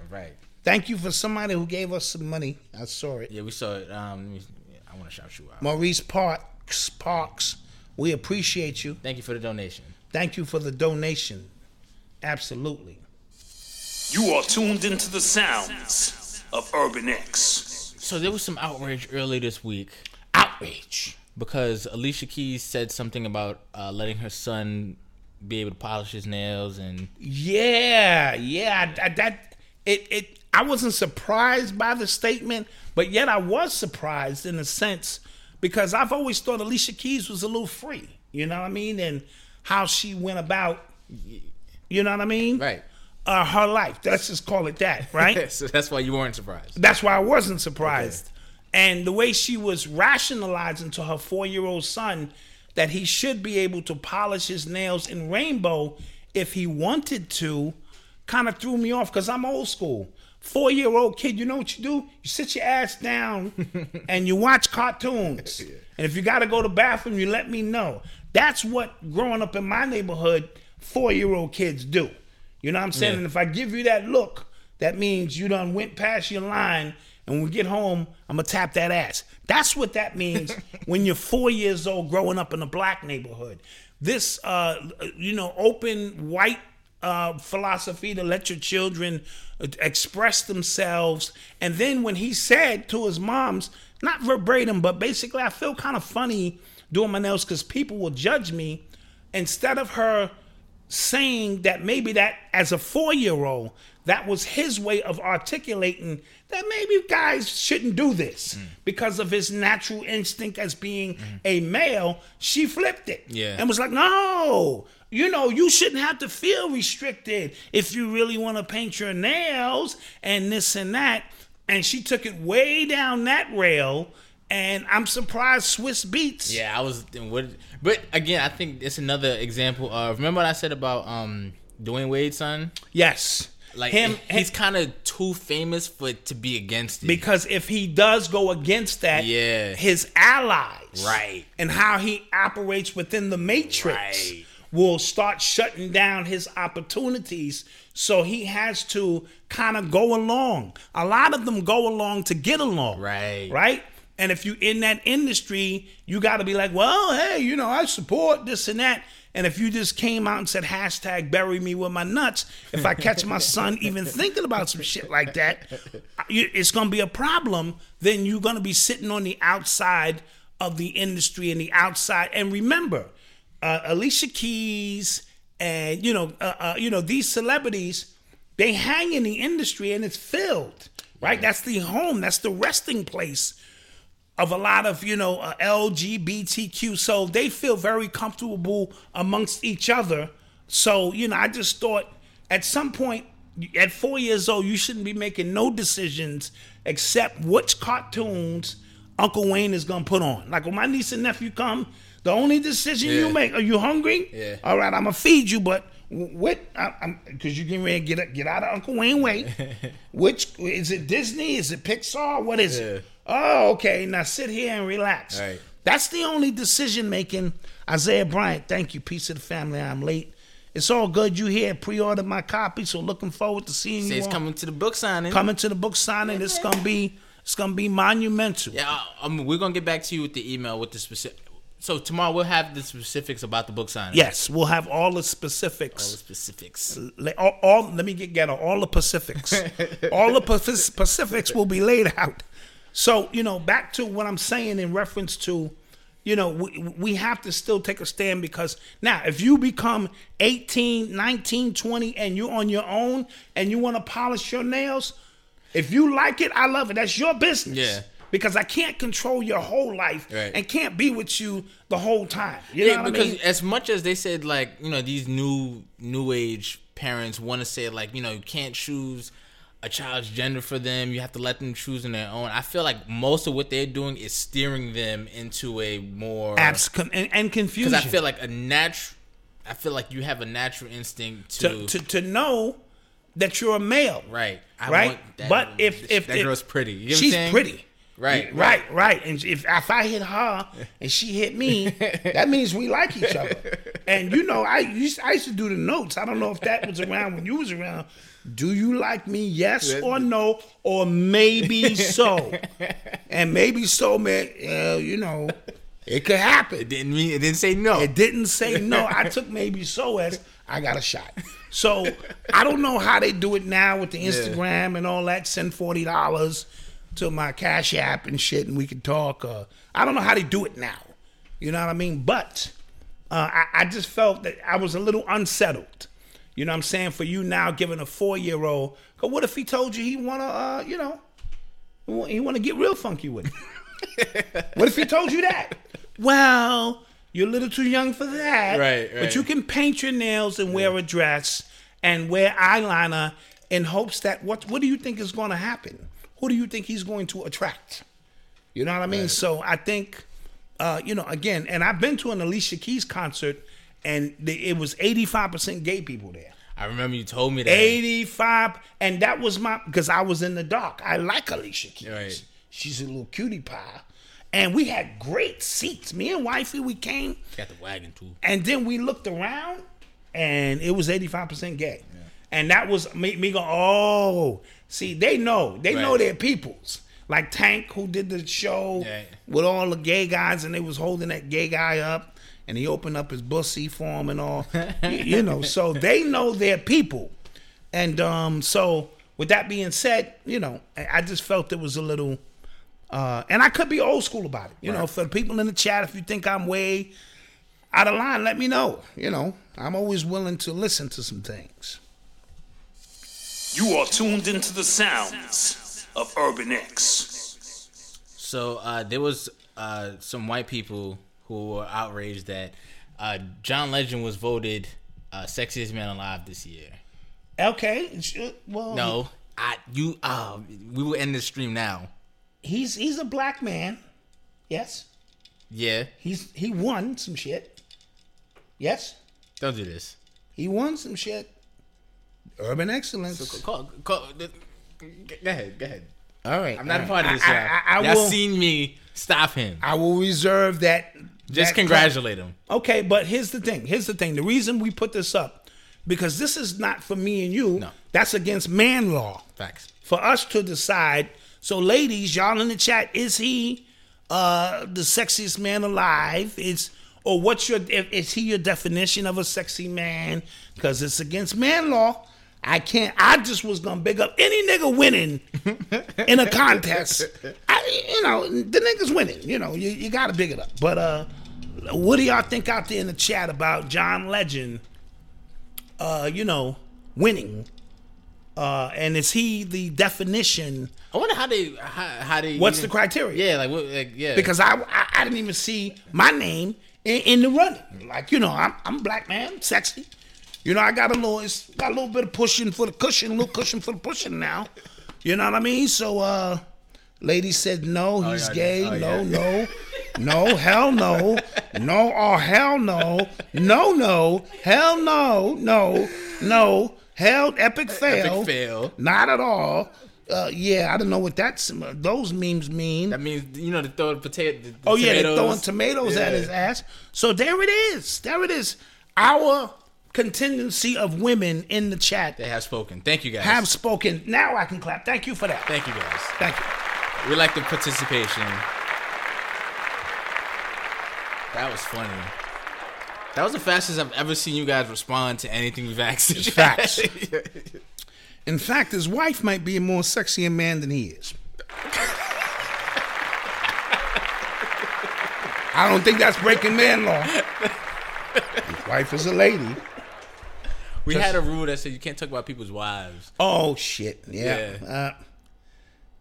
Right. Thank you for somebody who gave us some money. I saw it. Yeah, we saw it. Um, let me, yeah, I want to shout you out. Maurice Parks, Parks, we appreciate you. Thank you for the donation. Thank you for the donation. Absolutely. You are tuned into the sounds of Urban X. So there was some outrage early this week Outrage. because Alicia Keys said something about uh, letting her son be able to polish his nails and Yeah, yeah. I- I- that it it. I wasn't surprised by the statement, but yet I was surprised in a sense because I've always thought Alicia Keys was a little free. You know what I mean? And how she went about. You know what I mean? right. Uh, her life. Let's just call it that, [laughs] right? so that's why you weren't surprised. That's why I wasn't surprised. And the way she was rationalizing to her four year old son that he should be able to polish his nails in rainbow if he wanted to kind of threw me off because I'm old school. Four year old kid, you know what you do? You sit your ass down [laughs] and you watch cartoons. [laughs] And if you got to go to the bathroom, you let me know. That's what growing up in my neighborhood, four year old kids do. You know what I'm saying? Yeah. And if I give you that look, that means you done went past your line. And when we get home, I'm gonna tap that ass. That's what that means [laughs] when you're four years old, growing up in a black neighborhood. This, uh, you know, open white uh, philosophy to let your children uh, express themselves. And then when he said to his moms, not verbatim, but basically, I feel kind of funny doing my nails because people will judge me. Instead of her saying that maybe that as a four year old, that was his way of articulating that maybe guys shouldn't do this because of his natural instinct as being a male. She flipped it Yeah. and was like, no, you know, you shouldn't have to feel restricted if you really want to paint your nails and this and that. And she took it way down that rail and I'm surprised Swizz Beatz. Yeah, I was. What? But again, I think it's another example of. Remember what I said about um Dwyane Wade's son? Yes. Like him, he's kind of too famous for to be against it. because if he does go against that, Yeah. his allies, Right. and how he operates within the matrix, Right. Will start shutting down his opportunities. So he has to kind of go along. A lot of them go along to get along, Right. Right. And if you're in that industry, you got to be like, well, hey, you know, I support this and that. And if you just came out and said hashtag bury me with my nuts, if I catch my [laughs] son even thinking about some shit like that, it's gonna be a problem. Then you're gonna be sitting on the outside of the industry and the outside. And remember, uh, Alicia Keys and you know, uh, uh, you know these celebrities, they hang in the industry and it's filled. Right, that's the home. That's the resting place of a lot of you know uh, LGBTQ. So they feel very comfortable amongst each other. So you know, I just thought at some point at four years old, you shouldn't be making no decisions except which cartoons Uncle Wayne is gonna put on. Like when my niece and nephew come, the only decision you make: Are you hungry? Yeah. All right, I'm gonna feed you, but. What? Because you getting ready to get get out of Uncle Wayne way. [laughs] Which is it? Disney? Is it Pixar? What is it? Oh, okay. Now sit here and relax. Right. That's the only decision making. Isaiah Bryant, thank you. Peace of the family. I'm late. It's all good. You here? Pre-ordered my copy, so looking forward to seeing Say you. it's all. coming to the book signing. coming to the book signing. It's gonna be it's gonna be monumental. Yeah, I- I mean, we're gonna get back to you with the email with the specific. So tomorrow we'll have the specifics about the book signing. Yes, we'll have all the specifics. All the specifics. All, all let me get ghetto. All the specifics. [laughs] all the specifics will be laid out. So you know, back to what I'm saying in reference to, you know, we, we have to still take a stand because now if you become 18, 19, 20, and you're on your own and you want to polish your nails, if you like it, I love it. That's your business. Yeah. Because I can't control your whole life Right. and can't be with you the whole time. You yeah, know what because I mean? as much as they said like you know these new new age parents want to say like you know you can't choose a child's gender for them you have to let them choose on their own i feel like most of what they're doing is steering them into a more Abs- and, and confusion. because i feel like a natural i feel like you have a natural instinct to, to, to, to know that you're a male. right I right? want that- but if if that if- girl's pretty you know she's pretty. Right, right, right. And if if I hit her and she hit me, [laughs] that means we like each other. And you know, I used I used to do the notes. I don't know if that was around when you was around. Do you like me? Yes or no, or maybe so. [laughs] And maybe so, man. Uh, you know, it could happen. it didn't mean it didn't say no It didn't say no. I took maybe so as I got a shot. So I don't know how they do it now with the Instagram and all that. Send forty dollars to my Cash App and shit, and we can talk. Uh, I don't know how they do it now. You know what I mean? But uh, I, I just felt that I was a little unsettled. You know what I'm saying? For you now giving a four year old, cause what if he told you he wanna, uh, you know, he wanna get real funky with it? [laughs] what if he told you that? Well, you're a little too young for that. Right, But you can paint your nails and wear a dress and wear eyeliner in hopes that what what do you think is going to happen? Who do you think he's going to attract? You know what I mean? So I think, uh, you know, again, and I've been to an Alicia Keys concert, and the, it was 85% gay people there. i remember you told me that. 85 and that was my because i was in the dark. I like alicia keys. Right. she's a little cutie pie. And we had great seats. Me and wifey we came. Got the wagon too. And then we looked around and it was 85% gay. And that was me, me going oh see they know. They know their peoples. Like tank who did the show Yeah. with all the gay guys and they was holding that gay guy up and he opened up his bussy for him and all. [laughs] You, you know so they know their people. And um so with that being said you know i just felt it was a little uh and i could be old school about it. You know for the people in the chat if you think i'm way out of line let me know. You know i'm always willing to listen to some things You are tuned into the sounds of Urban X. So uh, there was uh, some white people who were outraged that uh, John Legend was voted uh, sexiest man alive this year. okay well No, I you uh, we will end this stream now. he's he's a black man Yes, Yeah. he's he won some shit. Yes, Don't do this. he won some shit. Urban excellence. Call, call, go ahead. Go ahead. All right, I'm not a part of this. I, y'all. I, I, I Y'all will. seen me stop him. I will reserve that. Just that congratulate him. Okay, but here's the thing. Here's the thing. The reason we put this up because this is not for me and you. No. That's against man law. Facts. For us to decide. So, ladies, y'all in the chat, is he uh the sexiest man alive? Is or what's your is he your definition of a sexy man? Because it's against man law. I can't. I just was gonna big up any nigga winning in a contest. I, you know, the niggas winning. You know, you, you gotta big it up. But uh, what do y'all think out there in the chat about John Legend? Uh, you know, winning. Uh, and is he the definition? I wonder how they how, how they. What's even- the criteria? Yeah, like what? Like, yeah. Because I, I I didn't even see my name in, in the running. Like you know, I'm I'm a black man, sexy. You know, I got a little it's got a little bit of pushing for the cushion, a little cushion for the pushing now. You know what I mean? So uh lady said no, he's yeah, gay. oh, no, yeah. no. No, hell no. No, oh hell no. No, no. Hell no. No. No. Hell epic fail. Epic fail. Not at all. Uh, yeah, I don't know what that's those memes mean. that means you know to throw the potato. The, the Oh yeah, they're throwing tomatoes at his ass. So there it is. There it is. Our contingency of women in the chat They have spoken. Thank you guys. have spoken. Now I can clap. Thank you for that. Thank you guys. Thank you. We like the participation. That was funny. That was the fastest I've ever seen you guys respond to anything we've asked. Facts. [laughs] In fact, his wife might be a more sexy a man than he is. I don't think that's breaking man law. His wife is a lady. We had a rule that said you can't talk about people's wives. Oh shit! Yeah, Yeah. Uh,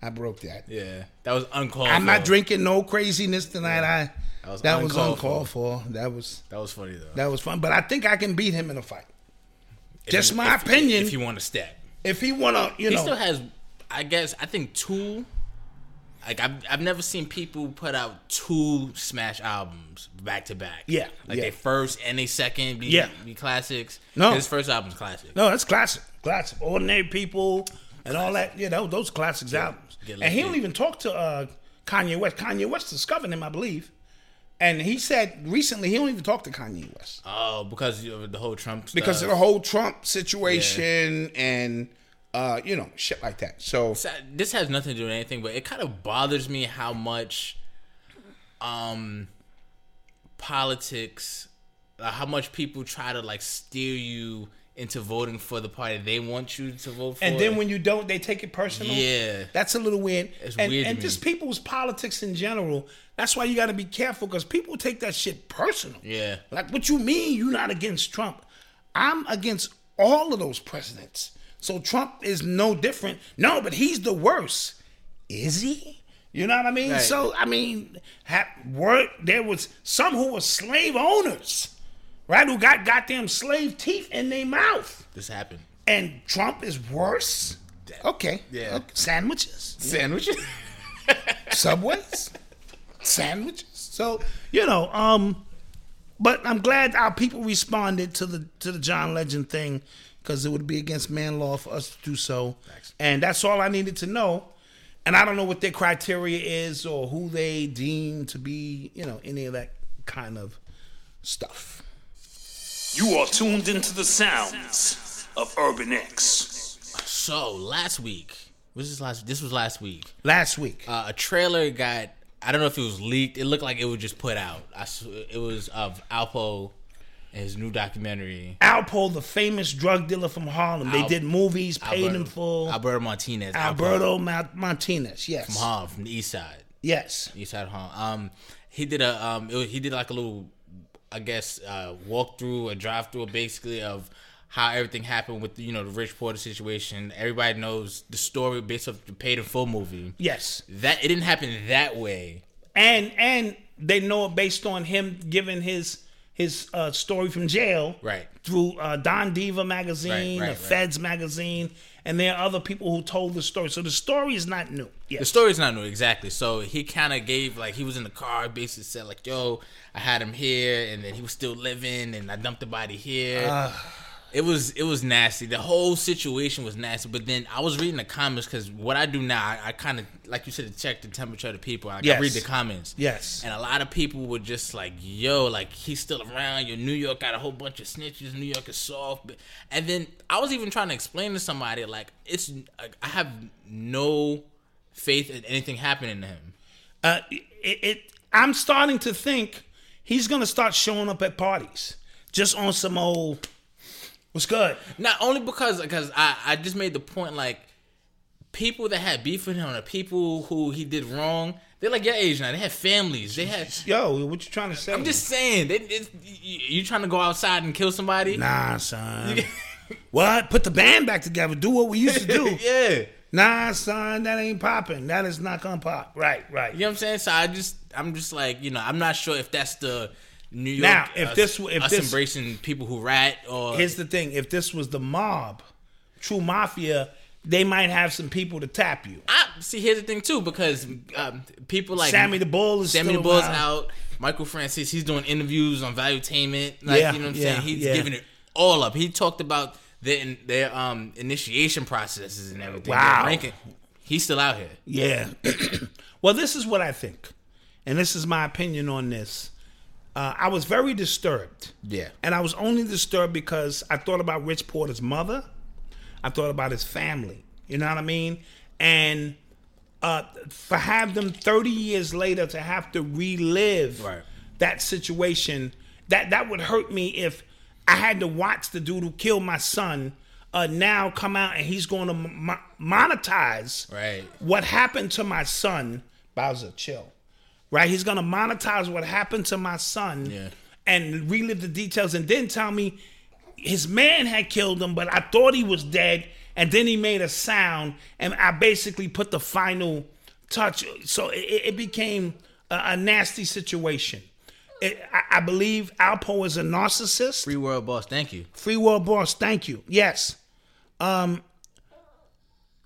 I broke that. Yeah, that was uncalled. For. I'm not drinking no craziness tonight. I That was that was uncalled uncalled for. That was That was funny though. that was fun. But I think I can beat him in a fight. If just my if- opinion. If you want to step, If he wanna, you he know, he still has. I guess I think two. Like I've I've never seen people put out two smash albums back to back. Yeah, like yeah. they first and they second be Yeah. be classics. No. his first album's classic. no, that's classic, classic. Ordinary people and all that. Yeah, those those classics albums. Get And he don't even talk to uh, Kanye West. Kanye West discovered him, I believe. And he said recently he don't even talk to Kanye West Oh, because of the whole Trump stuff. because of the whole Trump situation and uh, you know shit like that. So So, this has nothing to do with anything, but it kind of bothers me how much um politics uh, how much people try to like steer you into voting for the party they want you to vote for. And then when you don't, they take it personal. Yeah. that's a little weird. It's and, weird And just people's politics in general. That's why you got to be careful because people take that shit personal. Yeah. Like, what you mean? You're not against Trump? I'm against all of those presidents. So Trump is no different. No, but he's the worst. Is he? You know what I mean? Right. So I mean, ha- word, there was some who were slave owners, right? Who got goddamn slave teeth in their mouth this happened. and Trump is worse. Okay. Yeah. Okay. Sandwiches, Sandwich. [laughs] subways, sandwiches. So you know, um, but I'm glad our people responded to the to the John Legend thing because it would be against man law for us to do so, and that's all I needed to know. And I don't know what their criteria is or who they deem to be, you know, any of that kind of stuff. You are tuned into the sounds of Urban X. so last week, was this last? This was last week. Last week, Uh, a trailer got. I don't know if it was leaked. It looked like it was just put out. I, s- it was of Alpo and his new documentary. Alpo, the famous drug dealer from Harlem, they did movies, paid Alberto- him full. Alberto Martinez. Alberto Ma- Martinez, yes, from Harlem, from the East Side. yes, East Side Harlem. Um, he did a um, it was, he did like a little, I guess, uh, walkthrough, a drive through, basically of how everything happened with you know the Rich Porter situation. Everybody knows the story based off the Paid in Full movie. yes, That it didn't happen that way. and and they know it based on him giving his his uh, story from jail, Right. Through uh, Don Diva magazine, Right, right, the. Feds magazine, and there are other people who told the story. So the story is not new. Yes. The is not new exactly. So he kind of gave like he was in the car, basically said like, "Yo, I had him here, and then he was still living, and I dumped the body here." It was it was nasty. The whole situation was nasty. But then I was reading the comments because what I do now, I, I kind of like you said, check the temperature of the people. Like, Yes. I read the comments. Yes. and a lot of people were just like, "Yo, like he's still around. Your New York got a whole bunch of snitches. New York is soft." But, and then I was even trying to explain to somebody like, "It's I have no faith in anything happening to him." Uh, it, it. I'm starting to think he's gonna start showing up at parties just on some old. What's good? Not only because because I I just made the point like people that had beef with him, the people who he did wrong, they're like your age now. They have families. They have. Yo, what you trying to say? I'm just saying. They, you trying to go outside and kill somebody? Nah, son. [laughs] what? Put the band back together. Do what we used to do. [laughs] yeah. Nah, son, that ain't popping. That is not gonna pop. Right, right. You know what I'm saying? So I just I'm just like you know I'm not sure if that's the New York. Now, if us- this- if us this- embracing people who rat or Here's the thing: if this was the mob, true mafia, they might have some people to tap you. I see. Here's the thing too, because um, people like Sammy the Bull is Sammy still the Bull's out. Michael Franzese, he's doing interviews on Valuetainment. Like, Yeah, you know what I'm yeah, saying? He's yeah. giving it all up. He talked about their their um initiation processes and everything. Wow. ranking. He's still out here. Yeah. [clears throat] well, this is what I think, and this is my opinion on this. Uh, I was very disturbed. Yeah. And I was only disturbed because I thought about Rich Porter's mother. I thought about his family. You know what I mean? And uh, for have them 30 years later to have to relive Right. that situation, that that would hurt me if I had to watch the dude who killed my son uh, now come out and he's going to mo- monetize Right. what happened to my son. Bowser, chill. Right? He's going to monetize what happened to my son Yeah. and relive the details and then tell me his man had killed him, but I thought he was dead. And then he made a sound, and I basically put the final touch. So it, it became a, a nasty situation. It, I, I believe Alpo is a narcissist. Free world boss. Thank you. Free world boss. Thank you. Yes. Um.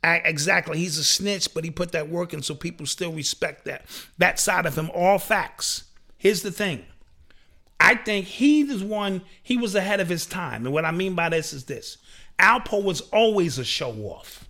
Exactly. He's a snitch, but he put that work in, so people still respect that that side of him. All facts. Here's the thing. I think he is one. He was ahead of his time, and what I mean by this is this: Alpo was always a show off.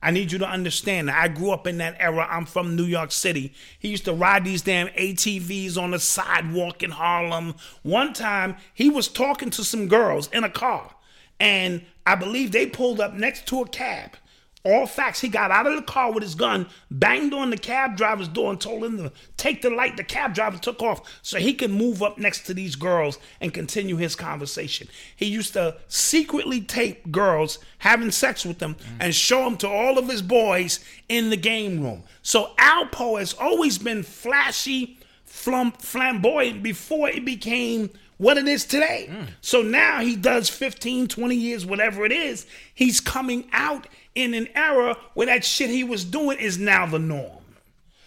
I need you to understand I grew up in that era. I'm from New York City. He used to ride these damn ATVs on the sidewalk in Harlem. One time, he was talking to some girls in a car, and I believe they pulled up next to a cab. All facts. He got out of the car with his gun, banged on the cab driver's door, and told him to take the light. The cab driver took off so he could move up next to these girls and continue his conversation. He used to secretly tape girls having sex with them and show them to all of his boys in the game room. So Alpo has always been flashy, flam- flamboyant before it became what it is today. So now he does 15, 20 years, whatever it is, he's coming out in an era where that shit he was doing is now the norm.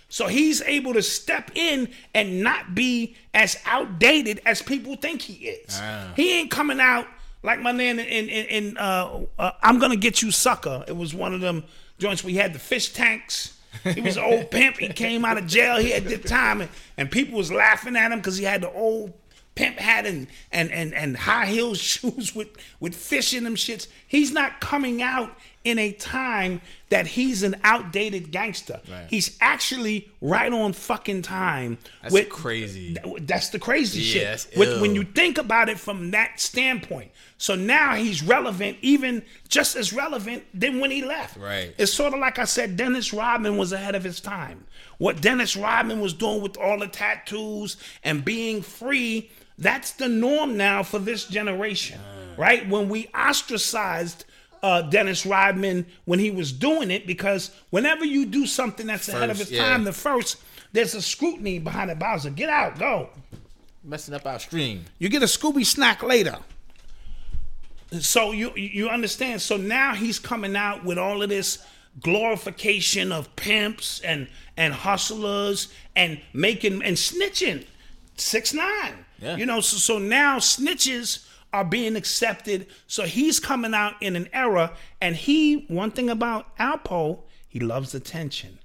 So he's able to step in and not be as outdated as people think he is. He ain't coming out like my man in in, in uh, uh, I'm gonna get you sucker. It was one of them joints where he had the fish tanks. He was an old [laughs] pimp. He came out of jail. He had the time, and, and people was laughing at him because he had the old pimp hat and and and, and high heel [laughs] shoes with with fish in them shits. He's not coming out in a time that he's an outdated gangster. Right. He's actually right on fucking time. That's crazy. Th- That's the crazy Yeah, shit. With, when you think about it from that standpoint. So now he's relevant, even just as relevant than when he left. Right. It's sort of like I said, Dennis Rodman was ahead of his time. What Dennis Rodman was doing with all the tattoos and being free, that's the norm now for this generation. Right? When we ostracized uh, Dennis Rodman when he was doing it, because whenever you do something that's ahead of its yeah. time, the first, there's a scrutiny behind it. Bowser, get out, go. Messing up our stream. You get a Scooby snack later. So you you understand. So now he's coming out with all of this glorification of pimps and and hustlers and making and snitching. Six nine. Yeah. You know. So so now snitches are being accepted. So he's coming out in an era, and he one thing about Alpo, he loves attention.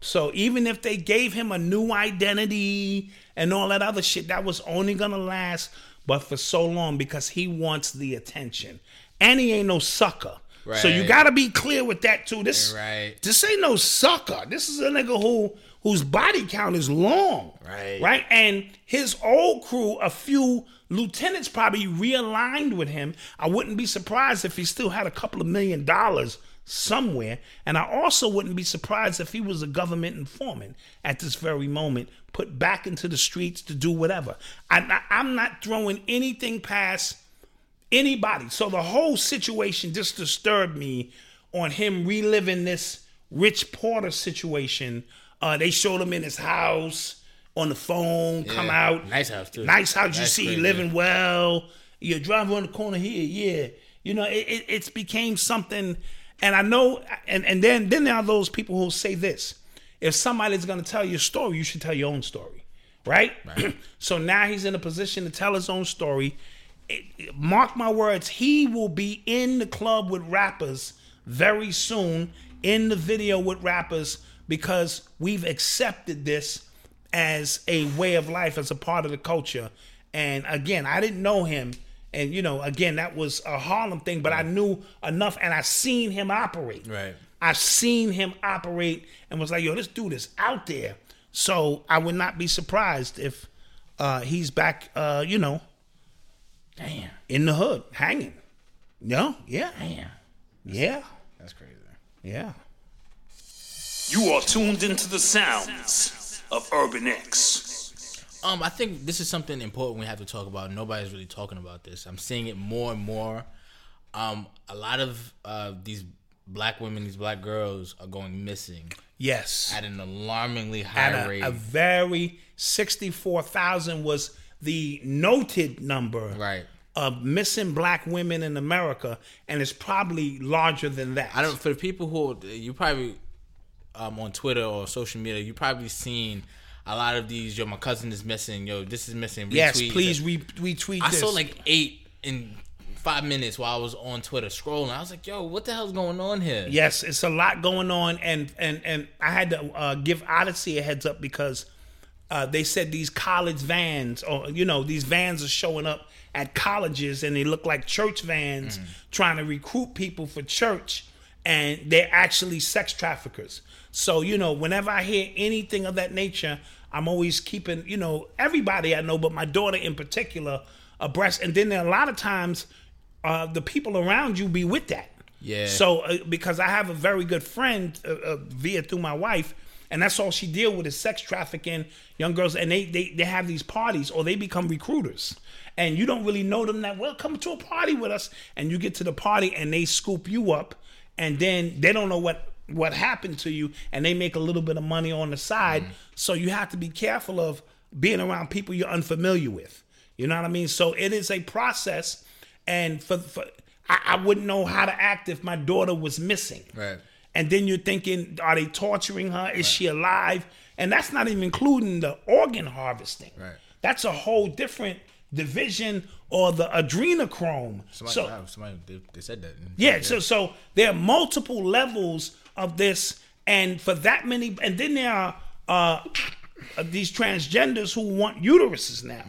So even if they gave him a new identity and all that other shit, that was only gonna last but for so long because he wants the attention. And he ain't no sucker. So you gotta be clear with that too. This Right. this ain't no sucker. This is a nigga who whose body count is long. Right. Right? And his old crew, a few lieutenants probably realigned with him. I wouldn't be surprised if he still had a couple of million dollars somewhere. And I also wouldn't be surprised if he was a government informant at this very moment, put back into the streets to do whatever. I, I'm not throwing anything past anybody. So the whole situation just disturbed me on him reliving this Rich Porter situation. Uh, they showed him in his house on the phone, come out. Nice house, too. Nice house. You see, living well. You drive around the corner here, yeah. You know, it, it it's became something. And I know, and and then then there are those people who say this: if somebody's going to tell your story, you should tell your own story, right? [clears throat] so now he's in a position to tell his own story. It- mark my words, he will be in the club with rappers very soon, in the video with rappers, because we've accepted this as a way of life, as a part of the culture. And again, I didn't know him. And you know, again, that was a Harlem thing, but I knew enough and I seen him operate. Right. I've seen him operate and was like, yo, this dude is out there. So I would not be surprised if uh, he's back, uh, you know, Damn. in the hood, hanging. No, yeah, Damn. yeah, That's crazy. yeah. You are tuned into the sounds of Urban X. Um, I think this is something important we have to talk about. Nobody's really talking about this. I'm seeing it more and more. Um, a lot of uh, these black women, these black girls, are going missing Yes. at an alarmingly high At a, rate. a very 64,000 was the noted number Right. of missing black women in America, and it's probably larger than that. I don't. For the people who you probably um, on Twitter or social media, you probably seen a lot of these. Yo, my cousin is missing. Yo, this is missing. Yes, retweet. please re- retweet I this. saw like eight in five minutes while I was on Twitter scrolling. I was like, yo, what the hell's going on here? Yes, it's a lot going on, and and and I had to uh, give Odyssey a heads up because uh, they said these college vans, or you know, these vans are showing up at colleges, and they look like church vans trying to recruit people for church, and they're actually sex traffickers. So you know, whenever I hear anything of that nature, I'm always keeping you know everybody I know, but my daughter in particular, abreast. And then there a lot of times uh, the people around you be with that. Yeah. So uh, because I have a very good friend uh, uh, via through my wife, and that's all she deal with is sex trafficking young girls, and they they they have these parties or they become recruiters, and you don't really know them that well. Come to a party with us, and you get to the party, and they scoop you up, and then they don't know what what happened to you, and they make a little bit of money on the side. Mm-hmm. So you have to be careful of being around people you're unfamiliar with. You know what I mean? So it is a process, and for, for I, I wouldn't know how to act if my daughter was missing. Right. And then you're thinking, are they torturing her? Is she alive? And that's not even including the organ harvesting. Right. That's a whole different division or the adrenochrome. Somebody, so somebody they, they said that. yeah, so so there are multiple levels of this, and for that many, and then there are uh, uh, these transgenders who want uteruses now.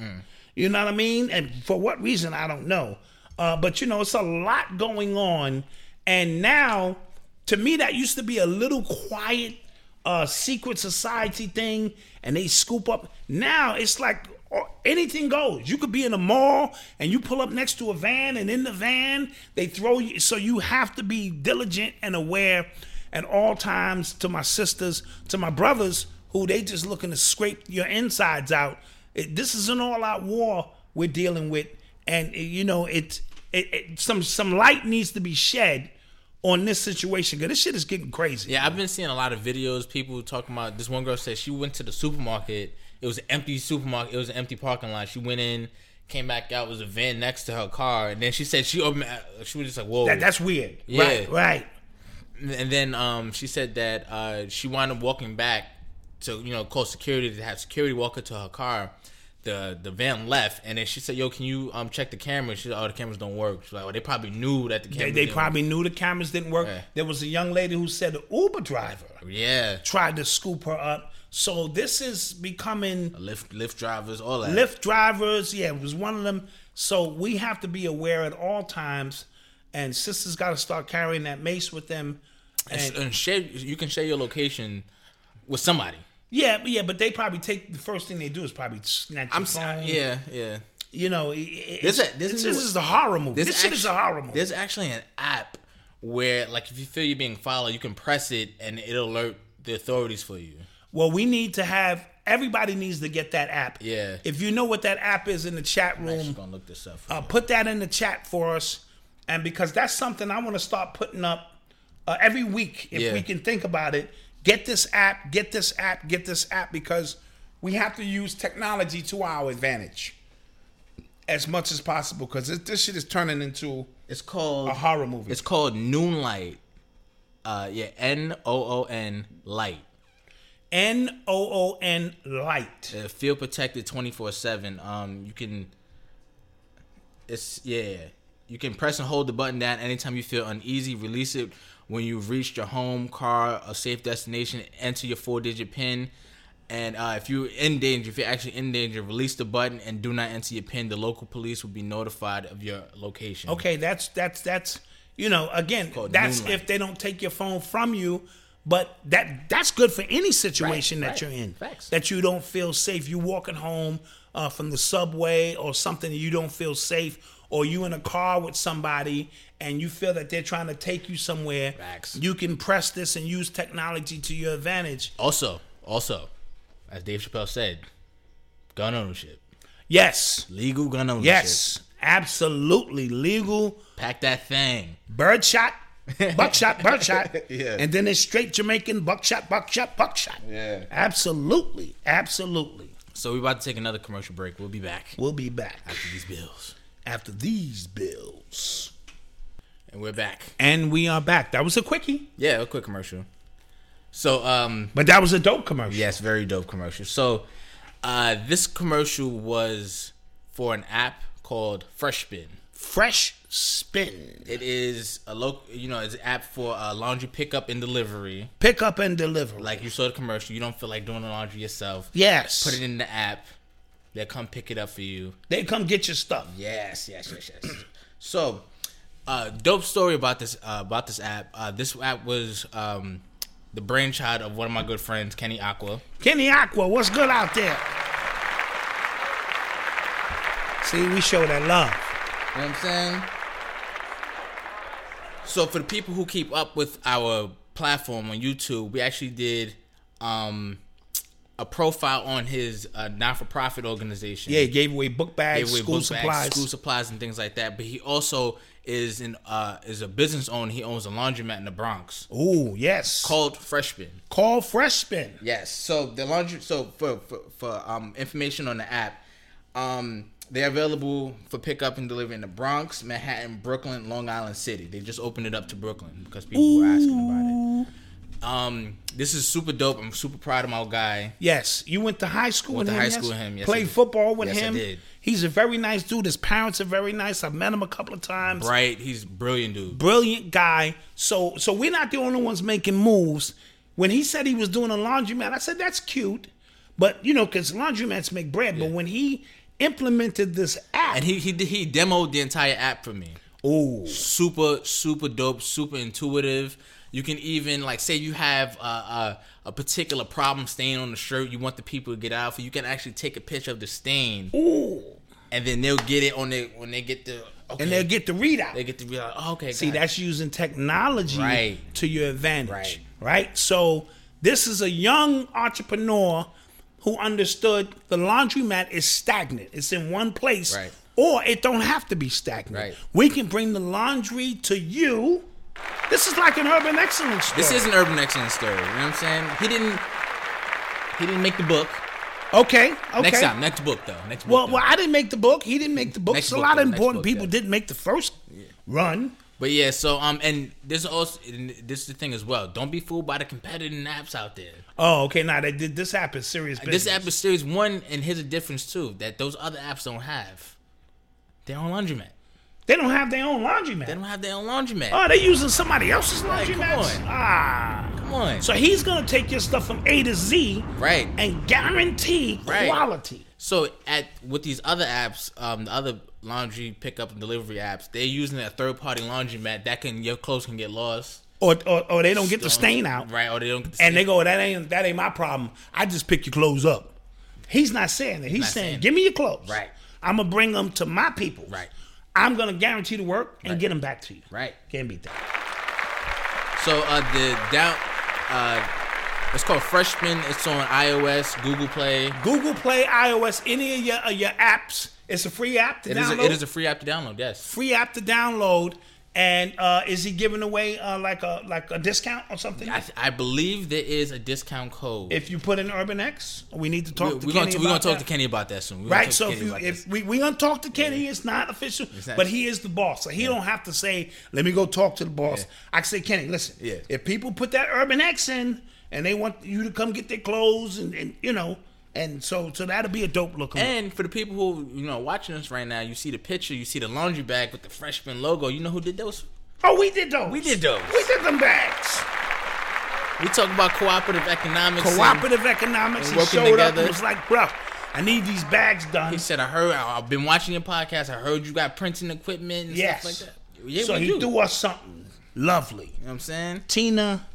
You know what I mean? And for what reason, I don't know. Uh, but you know, it's a lot going on, and now, to me, that used to be a little quiet, uh, secret society thing, and they scoop up. Now it's like or anything goes. You could be in a mall and you pull up next to a van, and in the van they throw you. So you have to be diligent and aware at all times. To my sisters, to my brothers, who they just looking to scrape your insides out. It, this is an all-out war we're dealing with, and uh, you know it, it, it. Some some light needs to be shed on this situation because this shit is getting crazy. Yeah, I've been seeing a lot of videos. People talking about this. One girl said she went to the supermarket. It was an empty supermarket. It was an empty parking lot. She went in, came back out. Was a van next to her car, and then she said she opened. She was just like, "Whoa!" That, that's weird. Yeah. Right, right. And then um, she said that uh, she wound up walking back to you know call security to have security walk her to her car. the the van left, and then she said, "Yo, can you um check the cameras?" She said, "Oh, the cameras don't work." She's like, "Oh, they probably knew that the cameras." they didn't probably knew the cameras didn't work. Yeah. There was a young lady who said the Uber driver. Yeah, tried to scoop her up. So this is becoming Lyft Lyft drivers, all that. Lyft drivers. Yeah, it was one of them. So we have to be aware at all times. And sisters got to start carrying that mace with them. And, And, share. You can share your location with somebody. yeah, but yeah, but they probably take the first thing they do is probably snatch your I'm phone. Yeah, yeah. You know, it, This a- this this, is- is a horror movie. This, shit is a horror movie. There's actually an app where, like, if you feel you're being followed, you can press it and it'll alert the authorities for you. Well, we need to have everybody needs to get that app. Yeah. If you know what that app is in the chat room, I'm gonna look this up. Uh, put that in the chat for us. And because that's something I want to start putting up uh, every week, if Yeah. we can think about it. Get this app, get this app, get this app, because we have to use technology to our advantage as much as possible. Because this, this shit is turning into It's called a horror movie. It's called Noonlight. Uh, yeah, N O O N Light. N O O N Light. Uh, field protected twenty four seven. Um, you can. It's yeah. You can press and hold the button down anytime you feel uneasy. Release it when you've reached your home, car, a safe destination. Enter your four digit pin. And uh, if you're in danger, if you're actually in danger, release the button and do not enter your pin. The local police will be notified of your location. Okay, that's that's that's you know again that's Noonlight. if they don't take your phone from you, but that that's good for any situation Right, that right. you're in. Facts. That you don't feel safe. You walking home uh, from the subway or something, you don't feel safe, or you in a car with somebody and you feel that they're trying to take you somewhere. Facts. You can press this and use technology to your advantage. Also, also, as Dave Chappelle said, gun ownership, Yes, legal gun ownership. yes, absolutely legal. pack that thing. birdshot, buckshot, [laughs] birdshot. Yeah. And then it's straight Jamaican buckshot, buckshot, buckshot. Yeah. Absolutely. Absolutely. So we're about to take another commercial break. We'll be back We'll be back after these bills, after these bills. and we're back. And we are back. That was a quickie, Yeah, a quick commercial. So, um, but that was a dope commercial. yes, very dope commercial. So, uh, this commercial was for an app called Freshbin. Fresh spin. It is a local, you know, it's an app for uh, laundry pickup and delivery. Pick up and deliver. Like you saw the commercial, you don't feel like doing the laundry yourself. yes. Put it in the app. They'll come pick it up for you. They come get your stuff. Yes, yes, yes, yes. [clears throat] so, uh, dope story about this uh, about this app. Uh, this app was um, the brainchild of one of my good friends, Kenny Aqua. Kenny Aqua, what's good out there? See, we show that love. You know what I'm saying? So for the people who keep up with our platform on YouTube, we actually did um, a profile on his uh, non-for-profit organization. Yeah, he gave away book bags, gave away school book bags, supplies. school supplies, and things like that. But he also is in uh, is a business owner. He owns a laundromat in the Bronx Ooh, yes. called Freshbin. Call Fresh Spin. Yes. So the laundry. So for for, for um, information on the app, um, they're available for pickup and delivery in the Bronx, Manhattan, Brooklyn, Long Island City. They just opened it up to Brooklyn because people were asking about it. Um, this is super dope. I'm super proud of my guy. Yes, you went to high school Went with to him. high yes? school with him, yes, Played football with Yes, I him. did. He's a very nice dude. His parents are very nice. I've met him a couple of times. Right. He's brilliant dude. Brilliant guy. So, so we're not the only ones making moves. When he said he was doing a laundromat, I said that's cute, but you know, because laundromats make bread. But when he implemented this app, And he he he demoed the entire app for me. oh, super super dope super intuitive you can even like say you have a, a, a particular problem stain on the shirt you want the people to get out for you can actually take a picture of the stain ooh, and then they'll get it on their when they get the okay, and they'll get the readout. they get be like oh, okay See, got it. that's using technology Right. to your advantage. Right. Right. So this is a young entrepreneur who understood the laundromat is stagnant. It's in one place. Right. Or it don't have to be stagnant. Right. We can bring the laundry to you. This is like an urban excellence story. this is an urban excellence story you know what i'm saying he didn't he didn't make the book okay. Okay. next time next book though next book Well, though. well, I didn't make the book. He didn't make the book. Next so book, a lot of though, important book, people yeah. didn't make the first run. But yeah, so um, and this also and this is the thing as well. Don't be fooled by the competitive apps out there. Oh, okay. Now did this app is serious. Business. This app is series one, and here's a difference too that those other apps don't have. Their own laundromat. They don't have their own laundromat. They don't have their own laundromat. Oh, they're using somebody else's laundromat. on. Ah. Come on. So he's gonna take your stuff from A to Z, Right. and guarantee Right. quality. So at with these other apps, um, the other laundry pickup and delivery apps, they're using a third party laundromat that can your clothes can get lost. Or, or, or they don't get the stain out, Right, or they don't get the and they go, "That ain't that ain't my problem. I just pick your clothes up." He's not saying that. He's not saying, saying "Give me your clothes. Right. I'm gonna bring them to my people. Right. I'm gonna guarantee the work and Right. get them back to you. Right. Can't beat that. So uh the down uh it's called Freshman. It's on iOS, Google Play. Google Play, iOS, any of your of your apps. It's a free app to It is, download. a, it is a free app to download, yes. free app to download. And uh, is he giving away uh, like a like a discount or something? I, I believe there is a discount code. if you put in Urban X, we need to talk we, to we're Kenny gonna, we're gonna talk that. to Kenny about that soon. We're Right, so if you if we we gonna talk to Kenny, it's not official, not- but he is the boss, so he don't have to say, "Let me go talk to the boss." I can say, Kenny, listen, Yeah. if people put that Urban X in and they want you to come get their clothes and, and you know, and so so that'll be a dope look. And for the people who you know watching us right now, you see the picture, you see the laundry bag with the freshman logo. You know who did those? oh, we did those. We did those. We did them bags. We talk about cooperative economics. and Cooperative economics. and He working showed up together. and was like, "Bro, I need these bags done." He said, "I heard. I- I've been watching your podcast. I heard you got printing equipment and yes. stuff like that." Yeah, so he do. threw us something lovely. You know what I'm saying? Tina,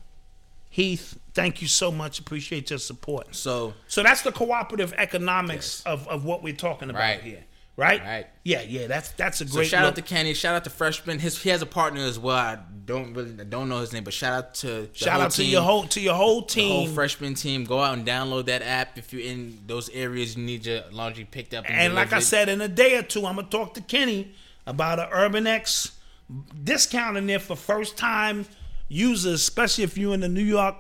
Heath, thank you so much. Appreciate your support. So So that's the cooperative economics Yes. of, of what we're talking about Right. here. Right? Right. Yeah, yeah, that's that's a So great shout look. out to Kenny. Shout out to Freshman. His he has a partner as well. I don't really I don't know his name, but shout out to Shout out to your whole to your whole the team. whole freshman team. Go out and download that app if you're in those areas. You need your laundry picked up. And, and like I said, in a day or two, I'm gonna talk to Kenny about an Urban X discount in there for first time users, especially if you're in the New York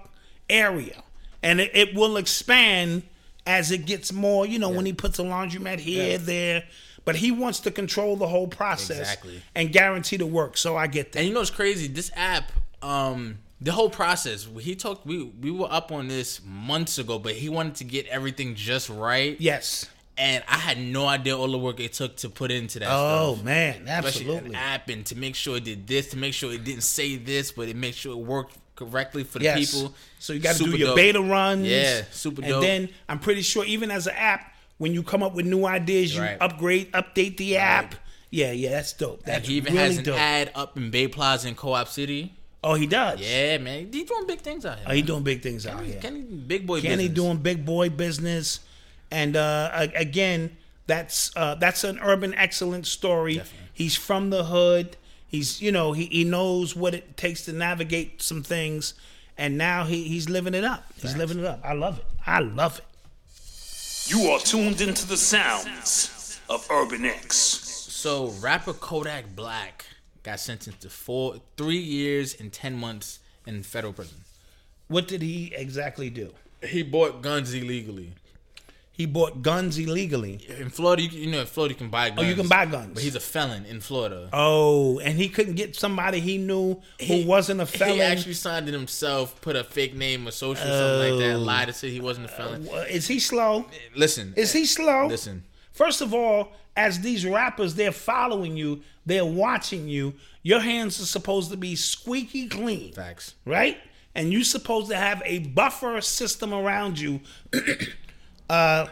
area. And it, it will expand as it gets more, you know, when he puts a laundromat here, Yeah. there. But he wants to control the whole process Exactly. and guarantee the work. So I get that. And you know what's crazy? This app, um, the whole process. He talked. We we were up on this months ago, but he wanted to get everything just right. yes. And I had no idea all the work it took to put into that. Oh stuff. man, Especially absolutely. an app and to make sure it did this, to make sure it didn't say this, but it made sure it worked correctly for the Yes. people. So you got to do your dope. beta runs. Yeah, super And dope. then I'm pretty sure even as an app, when you come up with new ideas, you Right. upgrade, update the app. Yeah, yeah, that's dope. And That's he even really has an dope. ad up in Bay Plaza in Co-op City. Oh, he does. Yeah, man, he's doing big things out here. Oh, he doing big things out here. Kenny, big boy. Kenny business. doing big boy business, and uh, again, that's uh, that's an urban excellence story. Definitely. He's from the hood. He's you know he, he knows what it takes to navigate some things, and now he, he's living it up. He's living it up. I love it. I love it. You are tuned into the sounds of Urban X. So rapper Kodak Black got sentenced to four, three years and ten months in federal prison. What did he exactly do? He bought guns illegally. He bought guns illegally. In Florida, you, you know, in Florida you can buy guns. Oh, you can buy guns. But he's a felon in Florida. Oh, and he couldn't get somebody he knew who wasn't a felon. He actually signed it himself, put a fake name or social something like that, Oh. lied and said he wasn't a felon. Uh, Is he slow? Listen, Is he slow? Listen. First of all, as these rappers, they're following you, they're watching you. Your hands are supposed to be squeaky clean, facts. right? And you're supposed to have a buffer system around you. [clears throat] uh,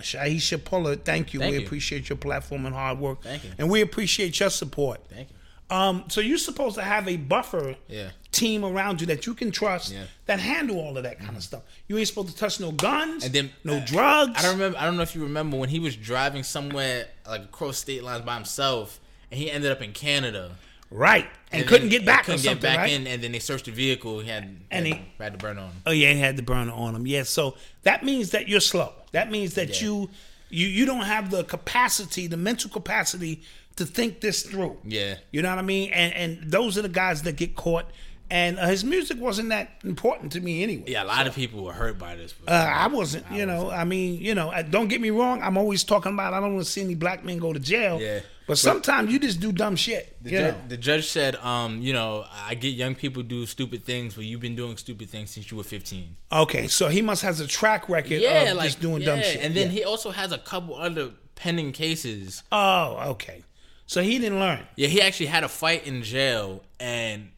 Shahisha Puller, thank you. Thank we you. appreciate your platform and hard work. Thank you. And we appreciate your support. Thank you. Um, so you're supposed to have a buffer Yeah. team around you that you can trust Yeah. that handle all of that kind of stuff. You ain't supposed to touch no guns, And then no uh, drugs. I don't remember. I don't know if you remember when he was driving somewhere like across state lines by himself, and he ended up in Canada. Right, and, And couldn't get back. Couldn't get back right? in, and then they searched the vehicle. He had And had, he- had to burn on. Oh yeah, he had the burner on him. Yeah, so that means that you're slow. That means that Yeah. you you you don't have the capacity, the mental capacity to think this through. Yeah. You know what I mean? And and those are the guys that get caught. And uh, his music wasn't that important to me anyway. Yeah, a lot of people were hurt by this. Uh, I wasn't, you know. I mean, you know. uh, Don't get me wrong. I'm always talking about. I don't want to see any black men go to jail. Yeah. But sometimes you just do dumb shit. The, ju- the judge said, um, you know, I get young people do stupid things, but you've been doing stupid things since you were 15. Okay, so he must has a track record Yeah, of like just doing dumb shit. And then Yeah. he also has a couple other pending cases. Oh, okay. So he didn't learn. Yeah, he actually had a fight in jail and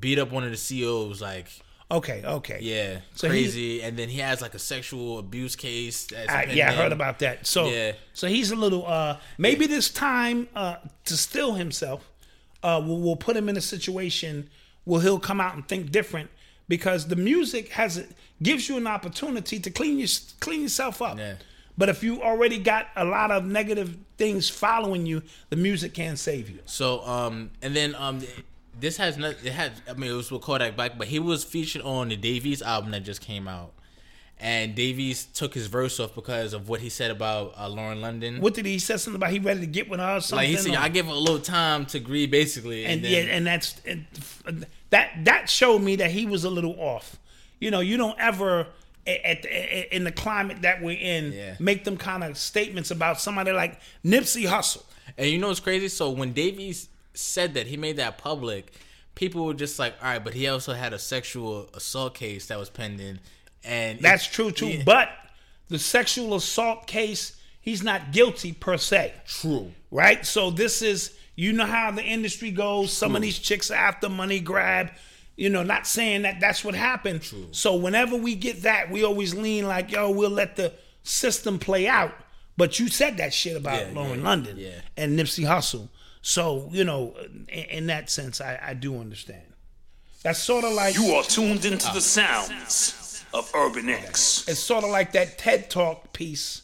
beat up one of the CEOs. Like, Okay, okay. yeah, So crazy. and then he has like a sexual abuse case. That's I, yeah, I heard about that. So, Yeah. so he's a little. uh Maybe this time uh to still himself, uh, we'll, we'll put him in a situation where he'll come out and think different because the music has it gives you an opportunity to clean your clean yourself up. Yeah. But if you already got a lot of negative things following you, the music can't save you. So, um, and then um, this has not. It had. I mean, it was with Kodak Black, but he was featured on the Davies album that just came out. And Davies took his verse off because of what he said about uh, Lauren London. What did he, say something about he ready to get with her or something? like he said, or- I give her a little time to agree, basically. And, and then, yeah, and that's and that that showed me that he was a little off. You know, you don't ever at, at- in the climate that we're in Yeah. make them kind of statements about somebody like Nipsey Hussle. And you know what's crazy? So when Davies said that he made that public, people were just like, "All right," but he also had a sexual assault case that was pending, and That's true too. Yeah. But the sexual assault case, he's not guilty per se. true. right? So this is you know how the industry goes. Some of these chicks are after money grab. You know, not saying that that's what happened. So whenever we get that, we always lean like, yo, we'll let the system play out. But you said that shit about Yeah, Lauren yeah, London yeah. and Nipsey Hussle. So you know, in, in that sense, I, I do understand. That's sort of like You are tuned into the sounds of Urban X. it's sort of like that TED Talk piece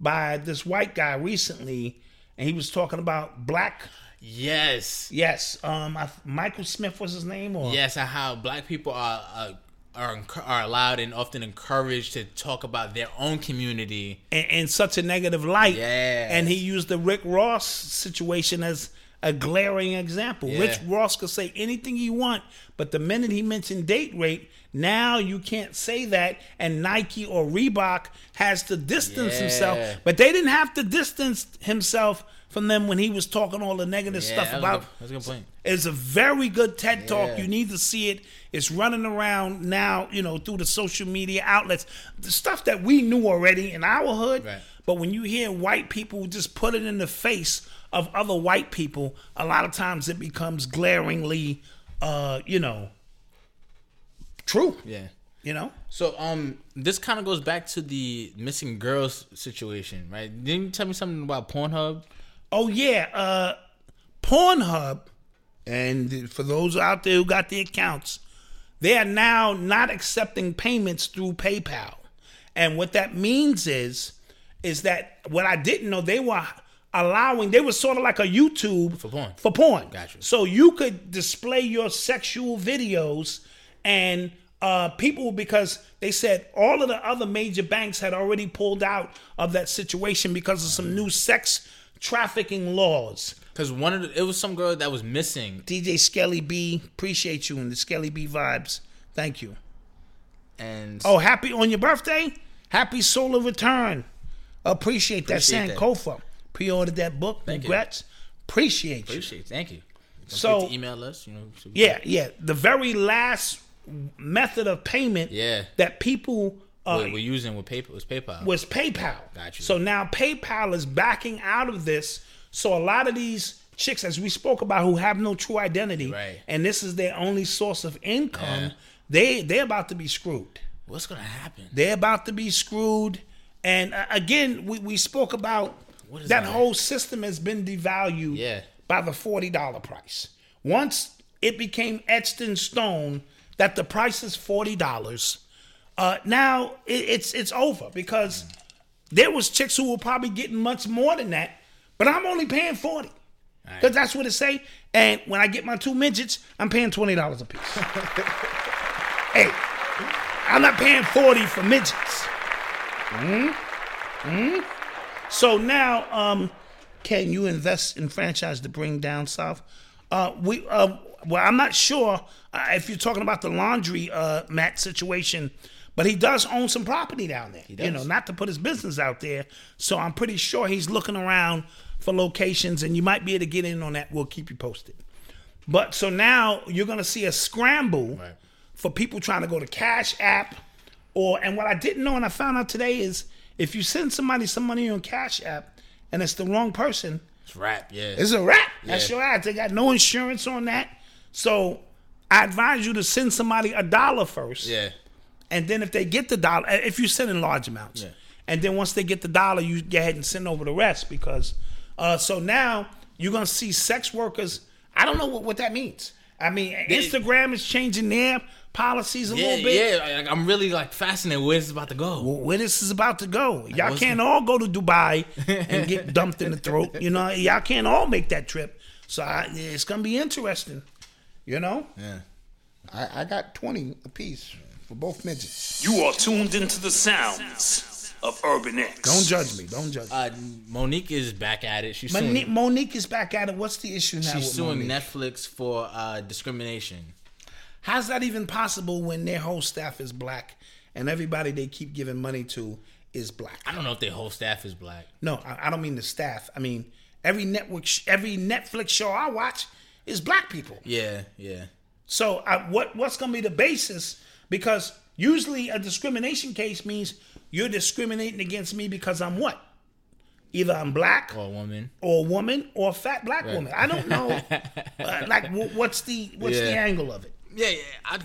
by this white guy recently, and he was talking about black Yes, Yes, um, I, Michael Smith was his name, or yes, and how black people are uh, are are allowed and often encouraged to talk about their own community. in, in such a negative light. Yes. and he used the Rick Ross situation as a glaring example. Yeah. Rick Ross could say anything he want, but the minute he mentioned date rape, now you can't say that. And Nike or Reebok has to distance Yeah. himself, but they didn't have to distance himself from them when he was talking all the negative Yeah, stuff about that's a good point. It's a very good TED talk. You need to see it. It's running around now, you know, through the social media outlets. The stuff that we knew already in our hood. Right. But when you hear white people just put it in the face of other white people, a lot of times it becomes glaringly, uh, you know, true. Yeah. You know? So um, this kind of goes back to the missing girls situation, right? Didn't you tell me something about Pornhub? Oh yeah, uh Pornhub, and for those out there who got the accounts, they are now not accepting payments through PayPal. And what that means is, is that what I didn't know, they were allowing, they were sort of like a YouTube For porn. For porn. Gotcha. So you could display your sexual videos and uh, people because they said all of the other major banks had already pulled out of that situation because of some new sex trafficking laws. Because one of the, it was some girl that was missing, DJ Skelly B, appreciate you and the Skelly B vibes. Thank you. and Oh, happy on your birthday? Happy solar return. Appreciate that. Appreciate that. Sankofa. Pre-ordered that book. Thank you. Congrats. Appreciate you. appreciate, thank you. Don't So- to email us, you know. Yeah, yeah. The very last method of payment Yeah. that people uh, What we're using with paper was PayPal. was PayPal. Got you. So now PayPal is backing out of this. So a lot of these chicks, as we spoke about, who have no true identity, Right. and this is their only source of income, Yeah. they they're about to be screwed. What's gonna happen? They're about to be screwed. And uh, again, we, we spoke about that that? whole system has been devalued Yeah. by the forty dollar price. Once it became etched in stone that the price is forty dollars, uh, now it, it's it's over because there was chicks who were probably getting much more than that, but I'm only paying forty because that's what it say. And when I get my two midgets, I'm paying twenty dollars a piece. [laughs] hey, I'm not paying forty for midgets. Hmm? So now, um, can you invest in franchise to bring down south? Uh, we uh, well, I'm not sure uh, if you're talking about the laundry uh, mat situation, But he does own some property down there. does. You know, not to put his business out there. So I'm pretty sure he's looking around for locations, and you might be able to get in on that. We'll keep you posted. But so now you're gonna see a scramble Right. for people trying to go to Cash App, or and what I didn't know and I found out today is if you send somebody some money on Cash App and it's the wrong person, It's rap, yeah. it's a wrap. That's your ass. They got no insurance on that. So I advise you to send somebody a dollar first. yeah. And then if they get the dollar, uh, if you send in large amounts, Yeah. and then once they get the dollar, you go ahead and send over the rest because. Uh, so now you're gonna see sex workers. I don't know what, what that means. I mean, Instagram is changing their policies a Yeah, little bit. yeah. Like, I'm really like fascinated where this is about to go. Well, where this is about to go. Y'all can't all go to Dubai and get [laughs] dumped in the throat. You know, y'all can't all make that trip. So I, it's gonna be interesting. You know. Yeah. I, I got twenty apiece for both midgets. You are tuned into the sounds of Urban X. Don't judge me. Don't judge me. Uh, Monique is back at it. She's Monique, suing, Monique is back at it. What's the issue now? she's with suing Monique? Netflix for uh, discrimination. How's that even possible when their whole staff is black and everybody they keep giving money to is black? I don't know if their whole staff is black. No, I, I don't mean the staff. I mean every network, sh- every Netflix show I watch is black people. Yeah, yeah. So I, what what's going to be the basis? Because usually a discrimination case means you're discriminating against me because I'm what? Either I'm black Or a woman. or a woman or a fat black woman. I don't know. [laughs] uh, like wh- what's the what's the angle of it? Yeah, yeah. I,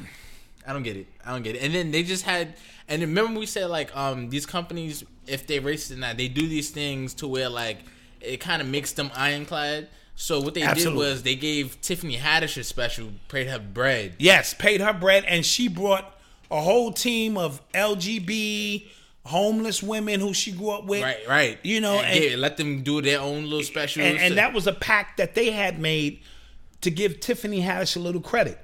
I don't get it. I don't get it. And then they just had, and remember we said like, um, these companies, if they racist or not, they do these things to where like it kind of makes them ironclad. So what they Absolutely. did was they gave Tiffany Haddish a special, paid her bread. Yes, paid her bread, and she brought a whole team of LGB homeless women who she grew up with. Right, right. You know, and, and- let them do their own little special. and, and that was a pact that they had made to give Tiffany Haddish a little credit.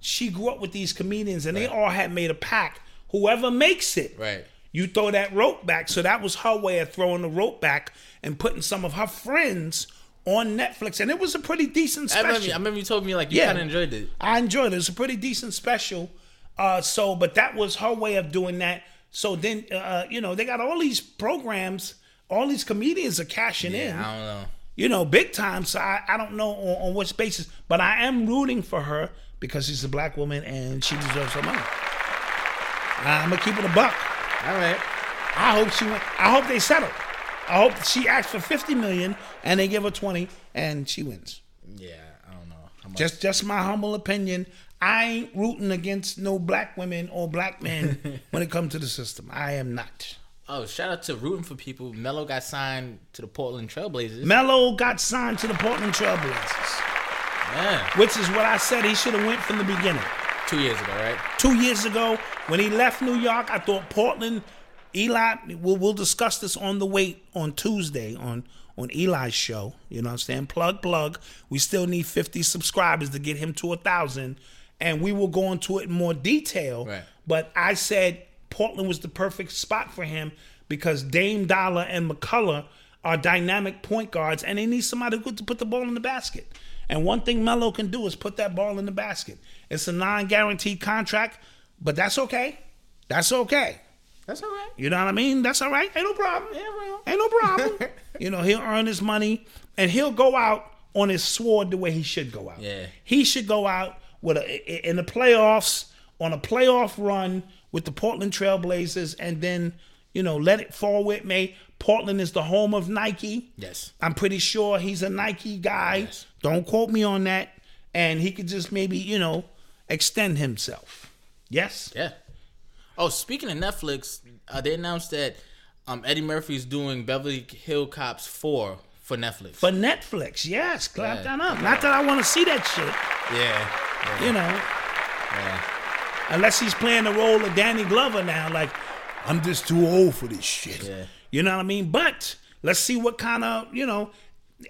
She grew up with these comedians, and they all had made a pact. Whoever makes it, Right. you throw that rope back. So that was her way of throwing the rope back and putting some of her friends on Netflix, and it was a pretty decent I special. remember, I remember you told me like you Yeah. kind of enjoyed it. I enjoyed it. It was a pretty decent special. Uh, so, but that was her way of doing that. So then, uh, you know, they got all these programs. All these comedians are cashing in I don't know. you know, big time. So I, I don't know on, on which basis, but I am rooting for her because she's a black woman and she deserves her money. I'm gonna keep it a buck. All right. I hope she. win- I hope they settle. I hope she asks for 50 million and they give her 20 and she wins. Yeah, I don't know. Much. Just, just my humble opinion. I ain't rooting against no black women or black men [laughs] when it comes to the system. I am not. oh, shout out to rooting for people. Melo got signed to the Portland Trailblazers. Melo got signed to the Portland Trailblazers, which is what I said he should have went from the beginning. two years ago, right? two years ago when he left New York. I thought Portland, Eli. We'll, we'll discuss this on the wait on Tuesday on on Eli's show. You know what I'm saying? Plug plug. We still need 50 subscribers to get him to a thousand, and we will go into it in more detail. Right. But I said Portland was the perfect spot for him because Dame Dollar and McCollum are dynamic point guards, and they need somebody who to put the ball in the basket. And one thing Melo can do is put that ball in the basket. It's a non-guaranteed contract, but that's okay. That's okay. That's all right. You know what I mean? That's all right. Ain't no problem. Ain't no problem. [laughs] you know, he'll earn his money and he'll go out on his sword the way he should go out. Yeah. He should go out with a in the playoffs on a playoff run with the Portland Trailblazers and then, you know, let it fall with me. Portland is the home of Nike. Yes. I'm pretty sure he's a Nike guy. Yes. Don't quote me on that. And he could just maybe, you know, extend himself. Yes? Yeah. Oh, speaking of Netflix, uh, they announced that um, Eddie Murphy's doing Beverly Hill Cops 4 for Netflix. For Netflix, yes. Clap Yeah. that up. Not that I want to see that shit, yeah. yeah, you know, yeah. unless he's playing the role of Danny Glover now. Like, I'm just too old for this shit. Yeah. You know what I mean? But let's see what kind of, you know,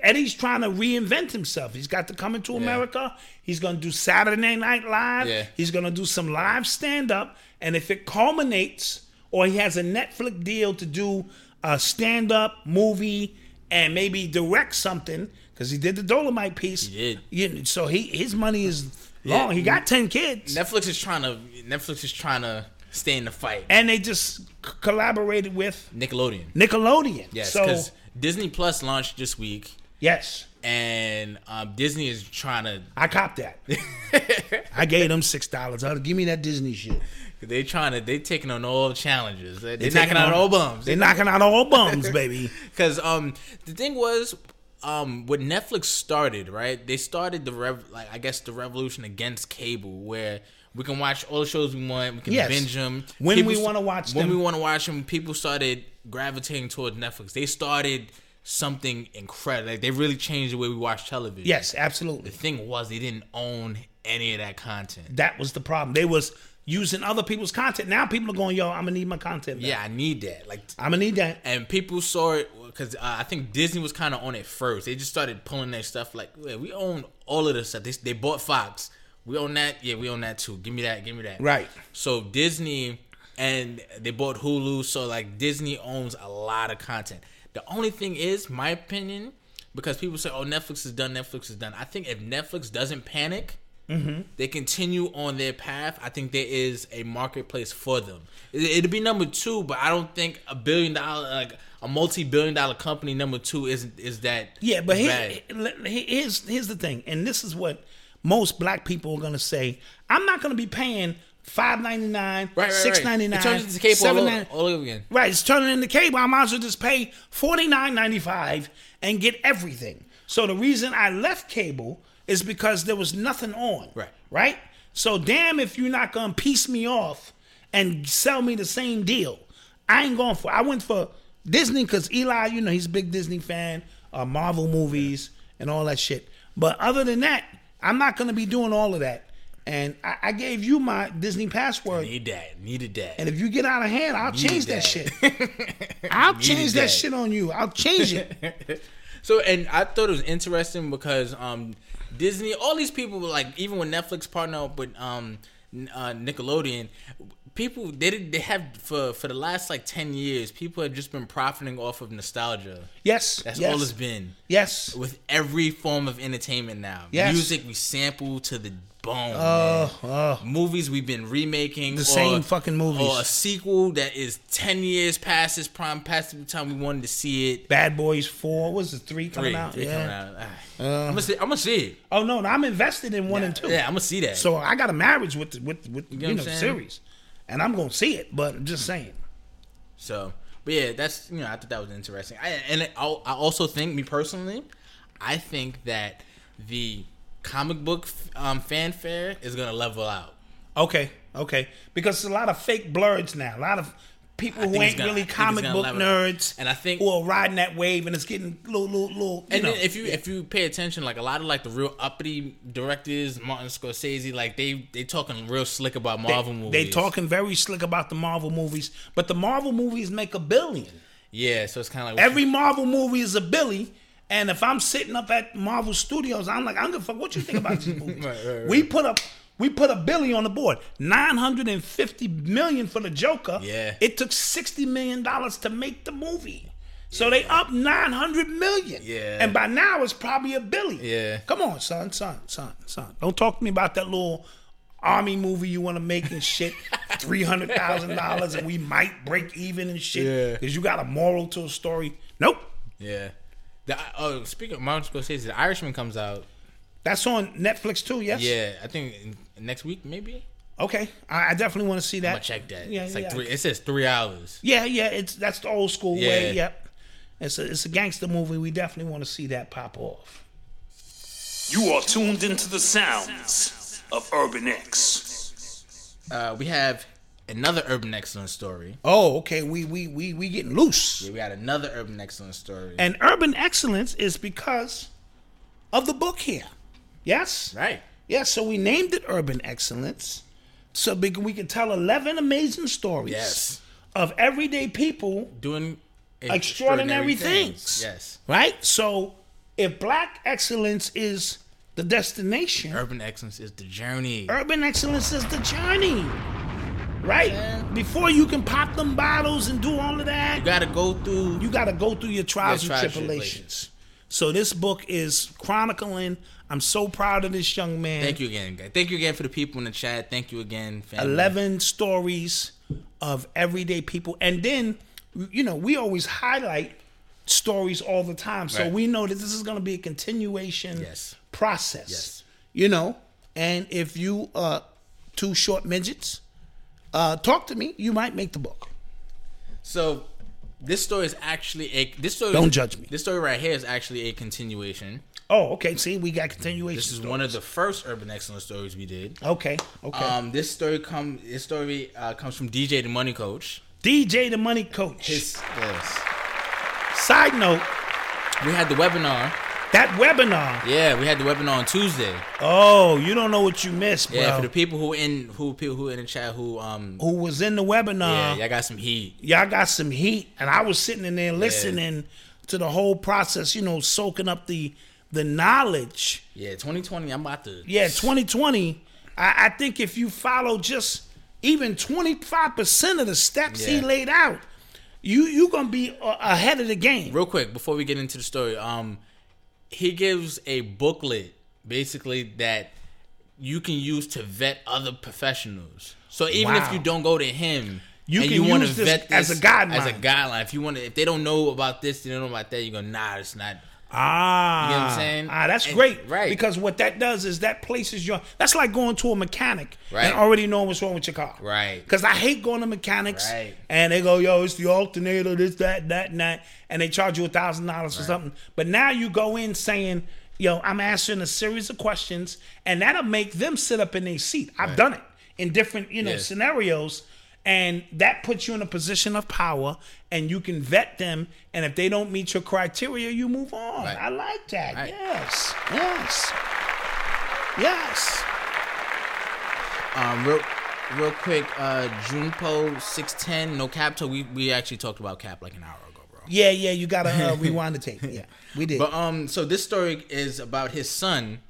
Eddie's trying to reinvent himself. He's got to come into America. He's going to do Saturday Night Live. Yeah. He's going to do some live stand up. And if it culminates or he has a Netflix deal to do a stand up movie and maybe direct something, because he did the Dolomite piece. He did. Yeah, so he his money is long. Yeah. He got 10 kids. Netflix is trying to Netflix is trying to stay in the fight. and they just c- collaborated with Nickelodeon. Nickelodeon. Yes, So because Disney Plus launched this week, yes, and um, Disney is trying to I copped that. [laughs] I gave them six dollars. Give me that Disney shit. They're trying to They're taking on all challenges. They, They they're knocking out all bums. They're knocking out all bums, baby. [laughs] Because um, the thing was, um, when Netflix started, right? They started the rev, like I guess the revolution against cable, where we can watch all the shows we want, we can Yes. binge them When we wanna watch them? When them. we want to watch them, people started gravitating towards Netflix. They started something incredible. Like they really changed the way we watch television. Yes, absolutely. The thing was, they didn't own any of that content. That was the problem. They was using other people's content. Now people are going, yo, I'm gonna need my content. Back. Yeah, I need that. Like I'm gonna need that. and people saw it because uh, I think Disney was kind of on it first. They just started pulling their stuff like, we own all of this stuff. They, they bought Fox. We own that. Yeah, we own that too. Give me that. Give me that. Right. So Disney and they bought Hulu. So like Disney owns a lot of content. The only thing is, my opinion, because people say, "Oh, Netflix is done. Netflix is done." I think if Netflix doesn't panic. Mm-hmm. They continue on their path. I think there is a marketplace for them. It, it'll be number two, but I don't think a billion dollar, like a multi-billion dollar company, number two isn't is that. Yeah, but here- here's here's the thing, and this is what most black people are gonna say. I'm not gonna be paying five ninety nine, right, right, six ninety right. nine, It into cable all all over again. Right, it's turning into cable. I might as well just pay forty nine ninety five and get everything. So the reason I left cable is because there was nothing on. Right. Right? So damn if you're not gonna piece me off and sell me the same deal. I ain't going for I went for Disney because Eli, you know, he's a big Disney fan, uh, Marvel movies and all that shit. But other than that, I'm not gonna be doing all of that. And I, I gave you my Disney password. Need that. Needed that. And if you get out of hand, I'll change that, that. shit. [laughs] I'll change that, that. shit on you. I'll change it. [laughs] So, and I thought it was interesting because um, Disney, all these people, were like even when Netflix partnered up with um, uh, Nickelodeon, people they they have for for the last like ten years, people have just been profiting off of nostalgia. Yes. That's yes, all it's been Yes. with every form of entertainment now. Yes. Music we sample to the bone. Oh, oh. Movies we've been remaking The or- same fucking movies. or a sequel that is ten years past its prime, past the time we wanted to see it. Bad Boys Four. Was it three coming Three, out? three yeah. coming out. Ah. I'm gonna see. I'm gonna see it. Oh no, no, I'm invested in one and two. Yeah, I'm gonna see that. So I got a marriage with the, with with you, know the saying? series, and I'm gonna see it. But I'm just saying. So, but yeah, that's you know I thought that was interesting. I, and it, I, also think me personally, I think that the comic book um, fanfare is gonna level out. Okay, okay, because there's a lot of fake blurs now. A lot of people who ain't gonna- really comic book nerds, And I think- who are riding that wave, and it's getting little, little, little. You And know, then if you if you pay attention, like a lot of like the real uppity directors, Martin Scorsese, like they they talking real slick about Marvel movies. They talking very slick about the Marvel movies, but the Marvel movies make a billion. yeah. So it's kind of like Every Marvel movie is a billy. And if I'm sitting up at Marvel Studios, I'm like, I don't give a fuck what you think about these [laughs] movies. Right, right, right. We put up we put a billy on the board. 950 million for the Joker. Yeah. It took 60 million dollars to make the movie. So they up 900 million. Yeah. And by now it's probably a billy. Yeah. Come on, son, son, son, son. Don't talk to me about that little army movie you want to make and shit. [laughs] Three hundred thousand dollars and we might break even and shit. Yeah. Because you got a moral to a story. Nope. yeah. The, uh, oh, speaking of Martin Scorsese, The Irishman comes out. That's on Netflix too, yes? Yeah, I think in- next week maybe. Okay. I, I definitely want to see that. I'm gonna check that. Yeah, it's like yeah. three. It says three hours. Yeah, yeah, it's that's the old school way. Yeah. Yep. It's a it's a gangster movie. We definitely want to see that pop off. You are tuned into the sounds of Urban X. Uh, we have another urban excellence story. Oh, okay. We we we we getting loose. Yeah, We got another urban excellence story. And urban excellence is because of the book here. Yes? right. Yeah, so we named it Urban Excellence. So we can, we can tell 11 amazing stories Yes. of everyday people, Doing Extraordinary things. Yes. right? So if black excellence is the destination, Urban excellence is the journey. urban excellence is the journey. Right? Before you can pop them bottles and do all of that, You gotta go through. you got to go through your trials Your trials and tribulations. So this book is chronicling. I'm so proud of this young man. Thank you again, guys. Thank you again for the people in the chat. Thank you again, family. 11 stories of everyday people. And then, you know, we always highlight stories all the time. So Right. we know that this is going to be a continuation Yes. process. Yes. You know, and if you uh two short midgets, uh talk to me, you might make the book. So this story is actually a this story. Don't judge me. This story right here is actually a continuation. Oh, okay. See, we got continuation. This is stories. one of the first urban excellence stories we did. Okay, okay. Um, this story come this story uh, comes from DJ the Money Coach. DJ the Money Coach. His yes. Side note, We had the webinar. that webinar. Yeah, we had the webinar on Tuesday. Oh, you don't know what you missed, bro. Yeah, for the people who in who people who in the chat who um Who was in the webinar? yeah, y'all got some heat. y'all got some heat and i was sitting in there listening to the whole process you know soaking up the the knowledge Yeah, 2020. I'm about to. yeah 2020 i, I think if you follow just even 25% of the steps he laid out you you gonna be uh, ahead of the game Real quick before we get into the story, um, he gives a booklet basically that you can use to vet other professionals. So even if you don't go to him, You and can wanna use this as a guideline. As a guideline, if you want to, if they don't know about this, they don't know about that. You go, nah, it's not. Ah, You know what I'm saying? Ah, that's And- great. right. Because what that does is that places your. That's like going to a mechanic Right. and already knowing what's wrong with your car. Right. Because I hate going to mechanics Right. and they go, yo, it's the alternator, this, that, that, and that, and they charge you a thousand dollars for something. But now you go in saying, yo, I'm answering a series of questions, and that'll make them sit up in their seat. I've done it in different, you know, Yes. scenarios. And that puts you in a position of power, and you can vet them. And if they don't meet your criteria, you move on. Right. I like that. Right. Yes, yes, yes. Um, real, real quick, uh, Junpo six ten, no cap. So we we actually talked about cap like an hour ago, bro. Yeah, yeah. You gotta uh, [laughs] rewind the tape. Yeah, we did. But um, so this story is about his son,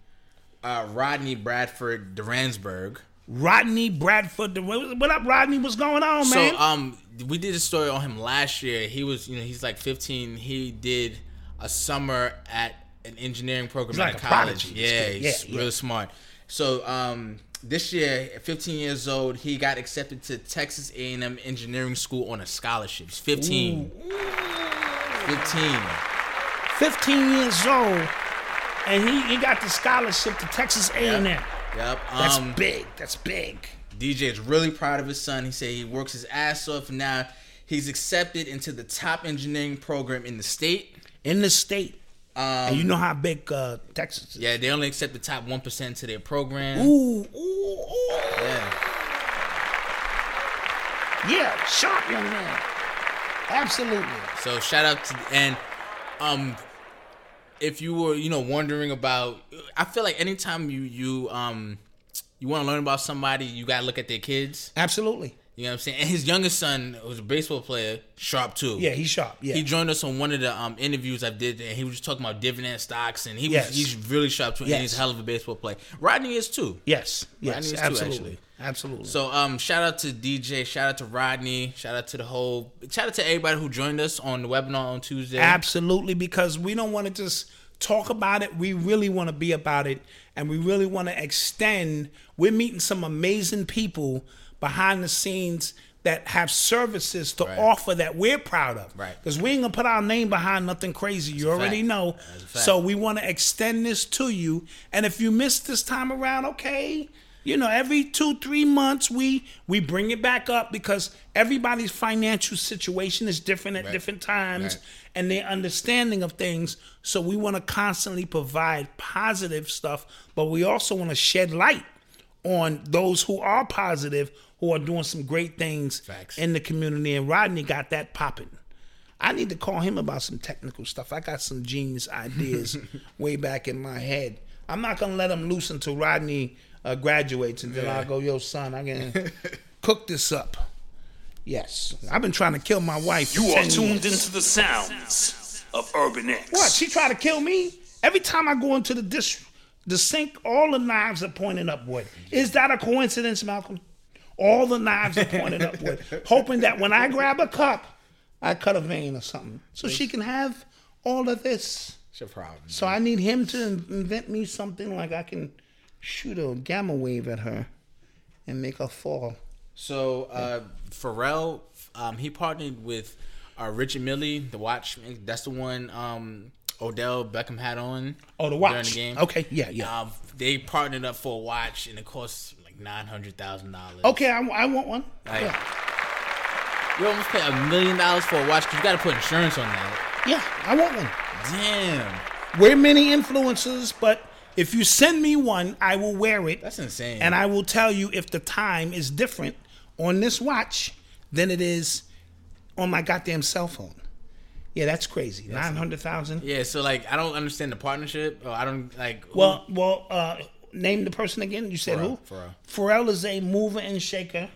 uh, Rodney Bradford Duransburg. Rodney Bradford. What up, Rodney? What's going on, man? So um, we did a story on him last year. He was, you know, he's like 15. He did a summer at an engineering program He's at like college. prodigy, Yeah, he's Yeah, yeah. really smart. So um, this year, at 15 years old, he got accepted to Texas A&M Engineering School on a scholarship. He's 15. 15. 15 years old, and he, he got the scholarship to Texas A&M. Yep. That's um, That's big. That's big. DJ is really proud of his son. He said he works his ass off, now he's accepted into the top engineering program in the state. In the state, Um, and you know how big uh, Texas is. Yeah, they only accept the top one percent to their program. Ooh, ooh, ooh. Yeah, Yeah, sharp young man. Absolutely. so shout out to and um, if you were you know wondering about, I feel like anytime you you um you want to learn about somebody, you gotta look at their kids. Absolutely. You know what I'm saying? And his youngest son was a baseball player, sharp too. Yeah, he's sharp. Yeah. He joined us on one of the um, interviews I did, and he was just talking about dividend stocks, and he was Yes. he's really sharp too, and he's a hell of a baseball player. Rodney is too. yes. Yes. Rodney is too, absolutely. actually. Absolutely. So um, shout out to DJ, shout out to Rodney, shout out to the whole, shout out to everybody who joined us on the webinar on Tuesday. Absolutely, because we don't want to just talk about it. We really want to be about it, and we really want to extend. We're meeting some amazing people behind the scenes that have services to Right. offer that we're proud of. Right. Because we ain't gonna put our name behind nothing crazy. You already fact. know. That's. So we want to extend this to you. And if you missed this time around, okay. You know, every two, three months we we bring it back up because everybody's financial situation is different at Right. different times Right. and their understanding of things. So we want to constantly provide positive stuff, but we also want to shed light on those who are positive, who are doing some great things Facts. in the community. And Rodney got that popping. I need to call him about some technical stuff. I got some genius ideas [laughs] way back in my head. I'm not gonna let him loose until Rodney uh, graduates, and then I'll go, "Yo, son, I can [laughs] cook this up." Yes, I've been trying to kill my wife. You are tuned years. into the sounds of Urban X. What? She tried to kill me? Every time I go into the dish, the sink, all the knives are pointing upward. Is that a coincidence, Malcolm? All the knives are pointing [laughs] upward, hoping that when I grab a cup, I cut a vein or something, so she can have all of this. It's a problem. So I need him to invent me something like I can shoot a gamma wave at her and make her fall. So uh, Pharrell, um, he partnered with uh, Richard Mille, the watch. That's the one um, Odell Beckham had on. Oh, the watch during the game. Okay, yeah, yeah. Um, they partnered up for a watch, and it costs like nine hundred thousand dollars. Okay, I, I want one. Like, yeah. You almost pay a million dollars for a watch because you got to put insurance on that. yeah, I want one. Damn, We're many influencers, but if you send me one, I will wear it. that's insane. and I will tell you if the time is different on this watch than it is on my goddamn cell phone. Yeah, that's crazy. Nine hundred thousand. yeah, so like I don't understand the partnership. Or I don't like. who- Well, well, uh, name the person again. You said Pharrell, who? Pharrell. Pharrell is a mover and shaker.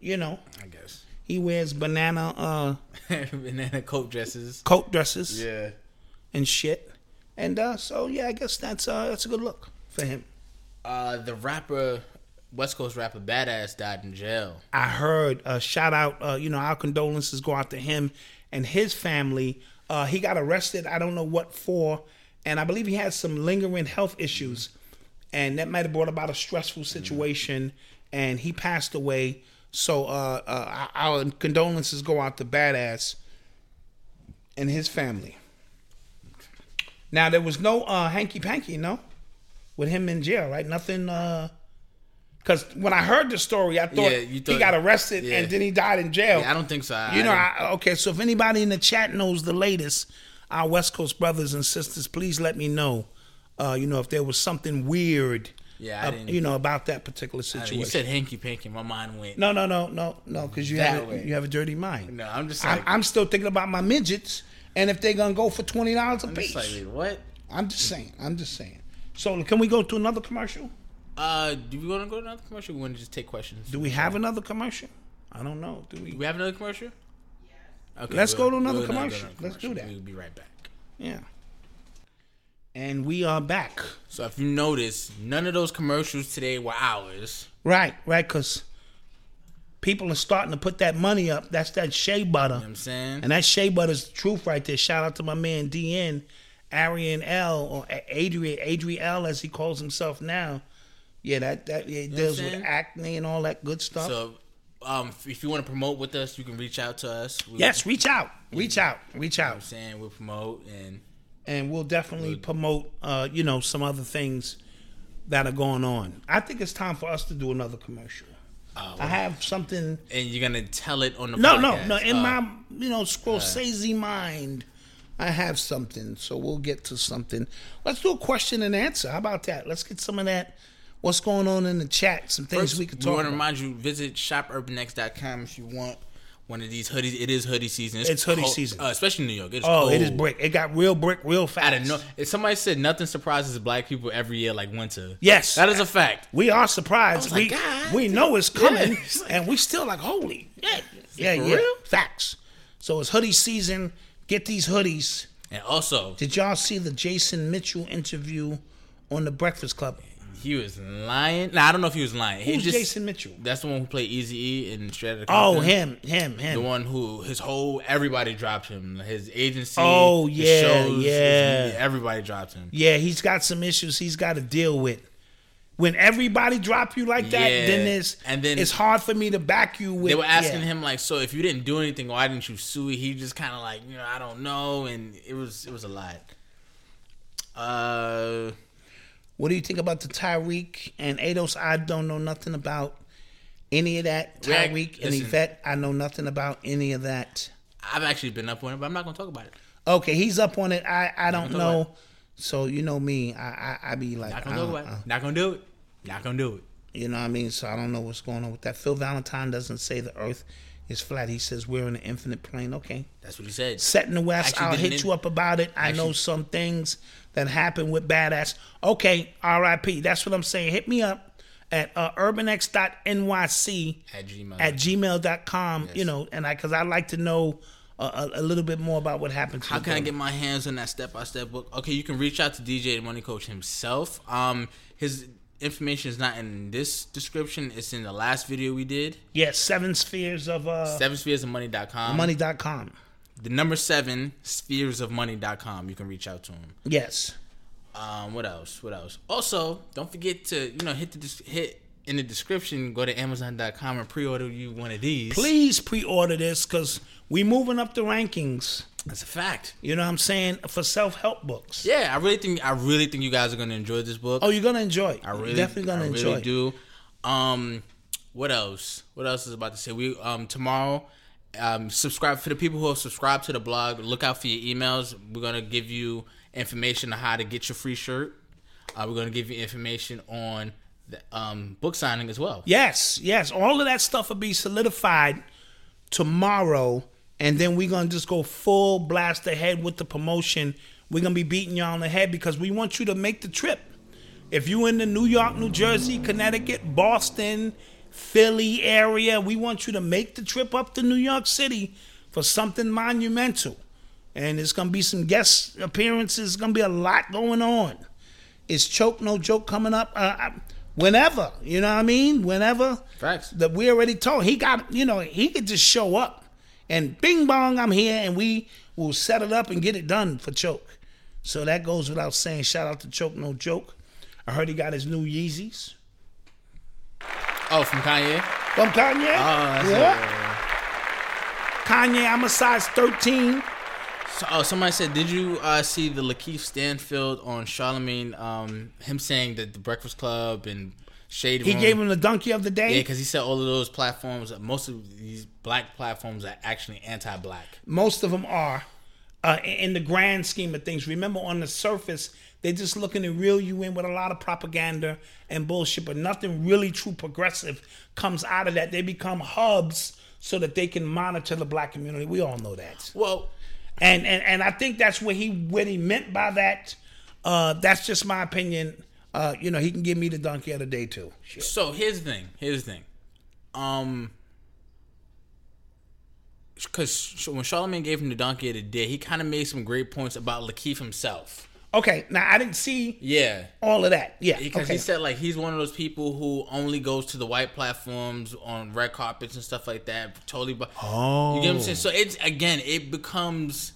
You know, I guess he wears banana uh, [laughs] banana coat dresses. coat dresses Yeah. and shit. And uh, so yeah, I guess that's uh, that's a good look for him. Uh, the rapper, West Coast rapper Bad Azz died in jail. I heard uh, shout out, uh, you know, our condolences go out to him and his family. Uh, he got arrested. I don't know what for, and I believe he had some lingering health issues, and that might have brought about a stressful situation. And he passed away. So uh, uh, our condolences go out to Bad Azz and his family. Now there was no uh, hanky panky, no, with him in jail, right? Nothing. uh Because when I heard the story, I thought, Yeah, you he got arrested yeah. and then he died in jail. Yeah, I don't think so. I- You know, I okay. So if anybody in the chat knows the latest, our West Coast brothers and sisters, please let me know. Uh, you know, if there was something weird, Yeah, uh, you know, about that particular situation. You said hanky panky. My mind went. no, no, no, no, no, because you That have a, way. you have a dirty mind. No, I'm just I'm, I'm still thinking about my midgets, and if they're gonna go for twenty dollars a I'm piece. like, what? I'm just saying. I'm just saying. So can we go to another commercial? Uh, do we want to go to another commercial? Or we want to just take questions? Do we have another commercial? I don't know. Do we? Do we have another commercial? Yeah. Okay, Let's we'll- go to another we'll go commercial. Let's do that. We'll be right back. Yeah. And we are back. So if you notice, none of those commercials today were ours. Right, right, because people are starting to put that money up. That's that shea butter. You know what I'm saying? And that shea butter's the truth right there. Shout out to my man DN, Arian L, or Adrian, Adrian L, as he calls himself now. Yeah, that, that yeah, deals with acne and all that good stuff. So, um, if- you want to promote with us, you can reach out to us. We, yes, reach out. Reach out. Reach You know what I'm out. saying we'll promote and and we'll definitely promote uh, you know some other things that are going on. I think it's time for us to do another commercial. I have something. and you're gonna tell it on the No, no, podcast. no. In Uh, my you know Scorsese mind, I have something. So we'll get to something. Let's do a question and answer. How about that? Let's get some of that. What's going on in the chat? Some things First, we could talk. we want to remind you visit shopurbanx.com if you want one of these hoodies. It is hoodie season. It's hoodie cold- season. uh, especially in New York. It's Oh, cold. it is brick. It got real brick real fast. I know. If somebody said nothing surprises black people every year like winter. Yes. that is a fact. We are surprised. We like, we know it's coming, Yeah. [laughs] It's like- and we still like holy yeah, yeah, yeah. real? Facts. So it's hoodie season. Get these hoodies. And also, Did y'all see the Jason Mitchell interview on the Breakfast Club? He was lying. Nah, I don't know if he was lying. He Who's just, Jason Mitchell? That's the one who played Easy E and Straight Outta Oh, him, him, him. The one who his whole everybody dropped him. His agency. Oh, yeah, shows, his- yeah. everybody dropped him. Yeah, he's got some issues he's got to deal with. When everybody drop you like that, Yeah, then it's and then- it's hard for me to back you with. They were asking yeah. him like, so if you didn't do anything, why didn't you sue? He just kind of like, you know, I don't know, and it was it was a lot. Uh, What do you think about the Tyreek and Ados? I don't know nothing about any of that. Tyreek and listen. Yvette, I know nothing about any of that. I've actually been up on it, but I'm not gonna talk about it. Okay, he's up on it. I I don't know. So you know me, I I, I be like, Not gonna uh, it. Not gonna do it. Not gonna do it. you know what I mean. So I don't know what's going on with that. Phil Valentine doesn't say the Earth is flat. He says we're in an infinite plane. Okay, That's what he said. set in the West. Actually I'll hit in- you up about it. I know some things that happen with Bad Azz. Okay, R.I.P. That's what I'm saying. Hit me up at uh, urbanx.nyc At Gmail. at gmail.com. You know, and I because I like to know a, a, a little bit more about what happened. To How can I get my hands on that step by step book? Okay, you can reach out to DJ the Money Coach himself. Um, his information is not in this description. It's in the last video we did. Yeah, seven spheres of uh, Seven spheres of money.com. money.com. the number seven spheresofmoney.com. You can reach out to him. Yes. Um, what else? What else? Also, don't forget to you know hit the hit in the description. Go to Amazon.com and pre-order you one of these. Please pre-order this because we moving up the rankings. That's a fact. You know what I'm saying for self-help books. Yeah, I really think I really think you guys are gonna enjoy this book. Oh, you're gonna enjoy. it. I really You're definitely gonna I enjoy. Really it. do. Um, what else? What else is about to say? We um tomorrow. Um, subscribe for the people who have subscribed to the blog. Look out for your emails. We're gonna give you information on how to get your free shirt. Uh, we're gonna give you information on um, book signing as well. Yes, yes. All of that stuff will be solidified tomorrow, and then we're gonna just go full blast ahead with the promotion. We're gonna be beating y'all on the head because we want you to make the trip. If you're in the New York, New Jersey, Connecticut, Boston, Philly area, we want you to make the trip up to New York City for something monumental. And it's gonna be some guest appearances. It's gonna be a lot going on. It's choke no joke coming up. Uh, I- whenever, you know what I mean? Whenever. Facts. That we already told he got. You know he could just show up, and bing bong, I'm here, and we will set it up and get it done for choke. So that goes without saying. Shout out to choke no joke. I heard he got his new Yeezys Oh, from Kanye. from Kanye. Oh, that's yeah. Kanye, I'm a size 13. So, oh, somebody said, did you uh, see the Lakeith Stanfield on Charlemagne? Um, him saying that the Breakfast Club and Shade He Room- gave him the donkey of the day. Yeah, because he said all of those platforms, most of these black platforms are actually anti-black. Most of them are. Uh, in the grand scheme of things, remember on the surface, they're just looking to reel you in with a lot of propaganda and bullshit, but nothing really true progressive comes out of that. They become hubs so that they can monitor the black community. We all know that. Well, and and and I think that's what he what he meant by that. Uh, that's just my opinion. Uh, you know, he can give me the donkey of the day too. Shit. so here's the thing. Here's the thing. Um, because when Charlemagne gave him the donkey of the day, he kind of made some great points about Lakeith himself. Okay, now I didn't see Yeah. all of that. Yeah, Because okay. he said like he's one of those people who only goes to the white platforms on red carpets and stuff like that. Totally, but Oh. you get what I'm saying. Oh. So it's again, it becomes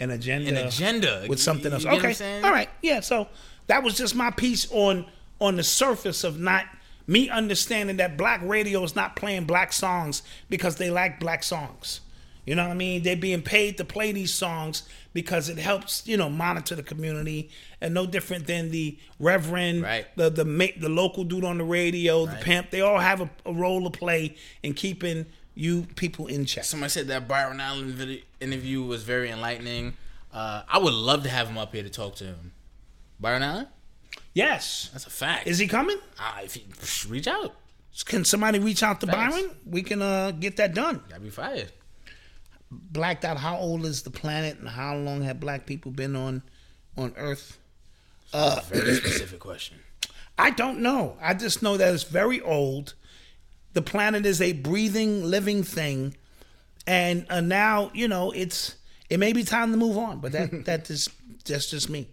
an agenda, an agenda with something else. you get what I'm okay, all right, yeah. So that was just my piece on on the surface of not me understanding that black radio is not playing black songs because they like black songs. You know what I mean? They're being paid to play these songs because it helps, you know, monitor the community, and no different than the reverend, Right. the the the local dude on the radio, the pimp. They all have a, a role to play in keeping you people in check. Somebody said that Byron Allen vid- interview was very enlightening. Uh, I would love to have him up here to talk to him. Byron Allen, Yes, that's a fact. is he coming? Ah, if he, reach out, Can somebody reach out to Facts. Byron? We can uh, get that done. that'd be fired. Blacked out. How old is the planet, and how long have black people been on on Earth? Very specific question. [clears throat] I don't know. I just know that it's very old. The planet is a breathing, living thing, and uh, now you know it's. It may be time to move on, but that [laughs] that is that's just me.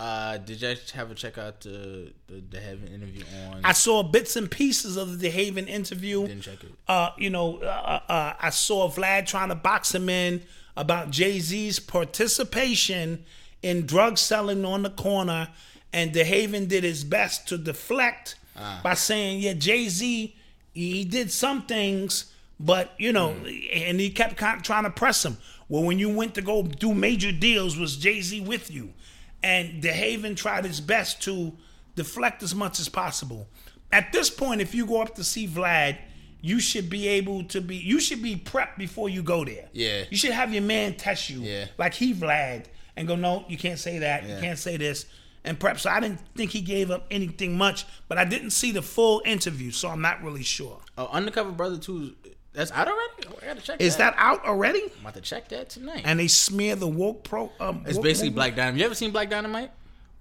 Uh, did you have a check out the the, the Heaven interview on? I saw bits and pieces of the DeHaven interview. Didn't check it. Uh, you know, uh, uh, I saw Vlad trying to box him in about Jay Z's participation in drug selling on the corner, and DeHaven did his best to deflect by saying, "Yeah, Jay Z, he did some things." But you know, and he kept trying to press him. Well, when you went to go do major deals, was Jay Z with you? And DeHaven tried his best to deflect as much as possible. At this point, if you go up to see Vlad, you should be able to be. You should be prepped before you go there. Yeah. You should have your man test you. Yeah. Like he Vlad and go, no, you can't say that. Yeah. You can't say this. And prep. So I didn't think he gave up anything much, but I didn't see the full interview, so I'm not really sure. Oh, Undercover Brother Two, that's out already. I gotta check. Is that out already? I'm about to check that tonight. And they smear the woke pro. Um, it's woke basically movement? Black Dynamite. You ever seen Black Dynamite?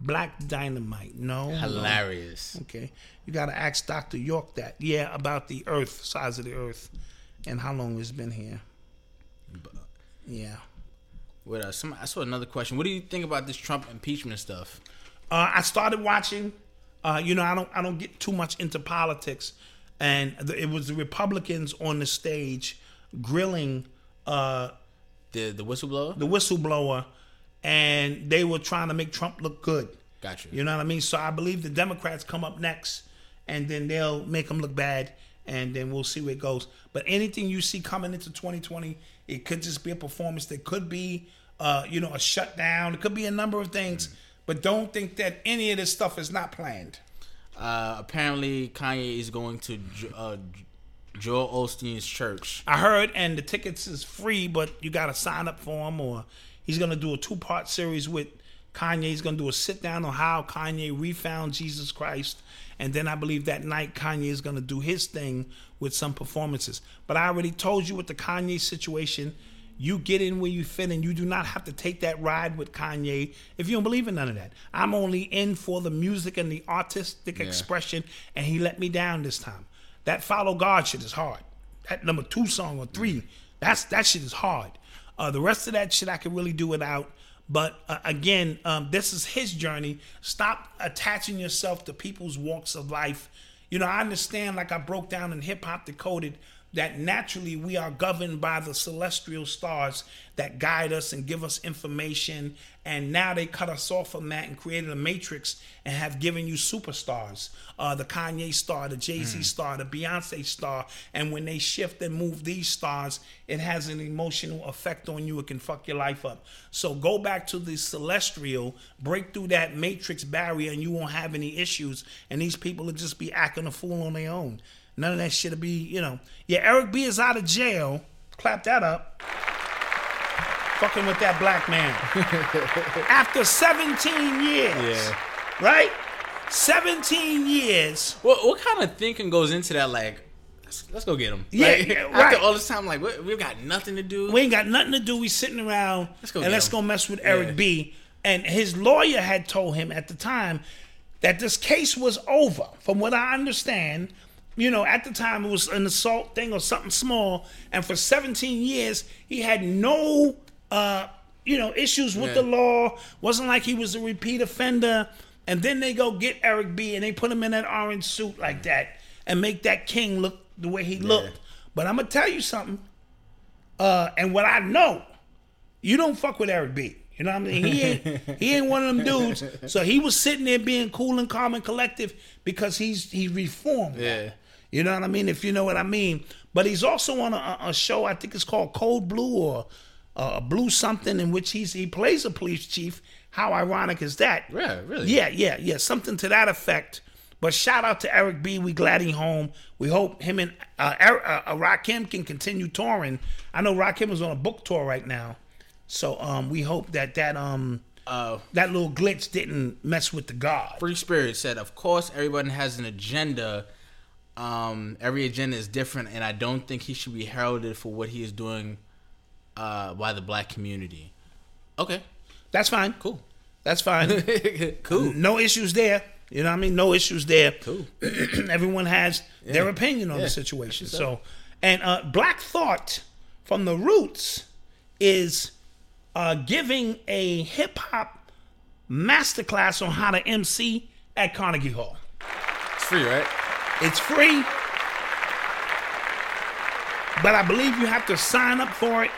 Black Dynamite. No. Hilarious. Okay. You got to ask Dr. York that. Yeah, about the earth, size of the earth, and how long it's been here. Yeah. What else? Some, I saw another question. What do you think about this Trump impeachment stuff? Uh, I started watching. Uh, you know, I don't I don't get too much into politics, and the, it was the Republicans on the stage grilling uh, The the whistleblower. the whistleblower, and they were trying to make Trump look good. Gotcha. You know what I mean? So I believe the Democrats come up next, and then they'll make him look bad, and then we'll see where it goes. But anything you see coming into 2020, it could just be a performance. There could be, uh, you know, a shutdown. It could be a number of things. But don't think that any of this stuff is not planned. Uh, apparently, Kanye is going to uh, Joel Osteen's church. I heard, and the tickets is free, but you got to sign up for him. Or he's gonna do a two part series with Kanye. He's gonna do a sit down on how Kanye refound Jesus Christ, and then I believe that night Kanye is gonna do his thing with some performances. But I already told you with the Kanye situation. You get in where you fit, and you do not have to take that ride with Kanye if you don't believe in none of that. I'm only in for the music and the artistic expression, and he let me down this time. That follow God shit is hard. That number two song or three, that's that shit is hard. Uh, the rest of that shit I can really do without. But uh, again, um, this is his journey. Stop attaching yourself to people's walks of life. You know, I understand, like I broke down in Hip Hop Decoded, that naturally we are governed by the celestial stars that guide us and give us information. And now they cut us off from that and created a matrix and have given you superstars. Uh, the Kanye star, the Jay Z star, the Beyonce star. And when they shift and move these stars, it has an emotional effect on you. It can fuck your life up. So go back to the celestial, break through that matrix barrier, and you won't have any issues. And these people will just be acting a fool on their own. None of that shit'll be, you know. Yeah, Eric B is out of jail. Clap that up. Fucking with that black man. [laughs] After 17 years. Yeah. Right? 17 years. What what kind of thinking goes into that? Like, let's, let's go get him. Yeah, Like, yeah, [laughs] After all this time, like we, we've got nothing to do. We ain't got nothing to do. We sitting around Let's go and let's him. go mess with Eric Yeah. B. And his lawyer had told him at the time that this case was over. From what I understand, you know, at the time it was an assault thing or something small. And for 17 years, he had no, uh, you know, issues with Yeah. the law. Wasn't like he was a repeat offender. And then they go get Eric B. and they put him in that orange suit like that and make that king look the way he looked. But I'm gonna tell you something. Uh, and what I know, you don't fuck with Eric B. You know what I mean? He ain't he ain't one of them dudes. [laughs] So he was sitting there being cool and calm and collective because he's he reformed. Yeah. You know what I mean? If you know what I mean. But he's also on a, a show. I think it's called Cold Blue or uh, Blue something, in which he's he plays a police chief. How ironic is that? Yeah, really? Yeah, yeah, yeah. Something to that effect. But shout out to Eric B. We glad he home. We hope him and uh, Eric, uh, uh, Rakim can continue touring. I know Rakim is on a book tour right now, so um, we hope that that um Uh, that little glitch didn't mess with the God. Free Spirit said, "Of course, everyone has an agenda. Um, every agenda is different, and I don't think he should be heralded for what he is doing uh, by the black community." Okay, That's fine. cool, That's fine. [laughs] cool. no issues there. You know what I mean? No issues there. Cool. [clears throat] Everyone has their opinion on the situation. So, and uh, Black Thought from the Roots is uh, giving a hip hop masterclass on how to MC at Carnegie Hall. It's free, right? It's free, but I believe you have to sign up for it.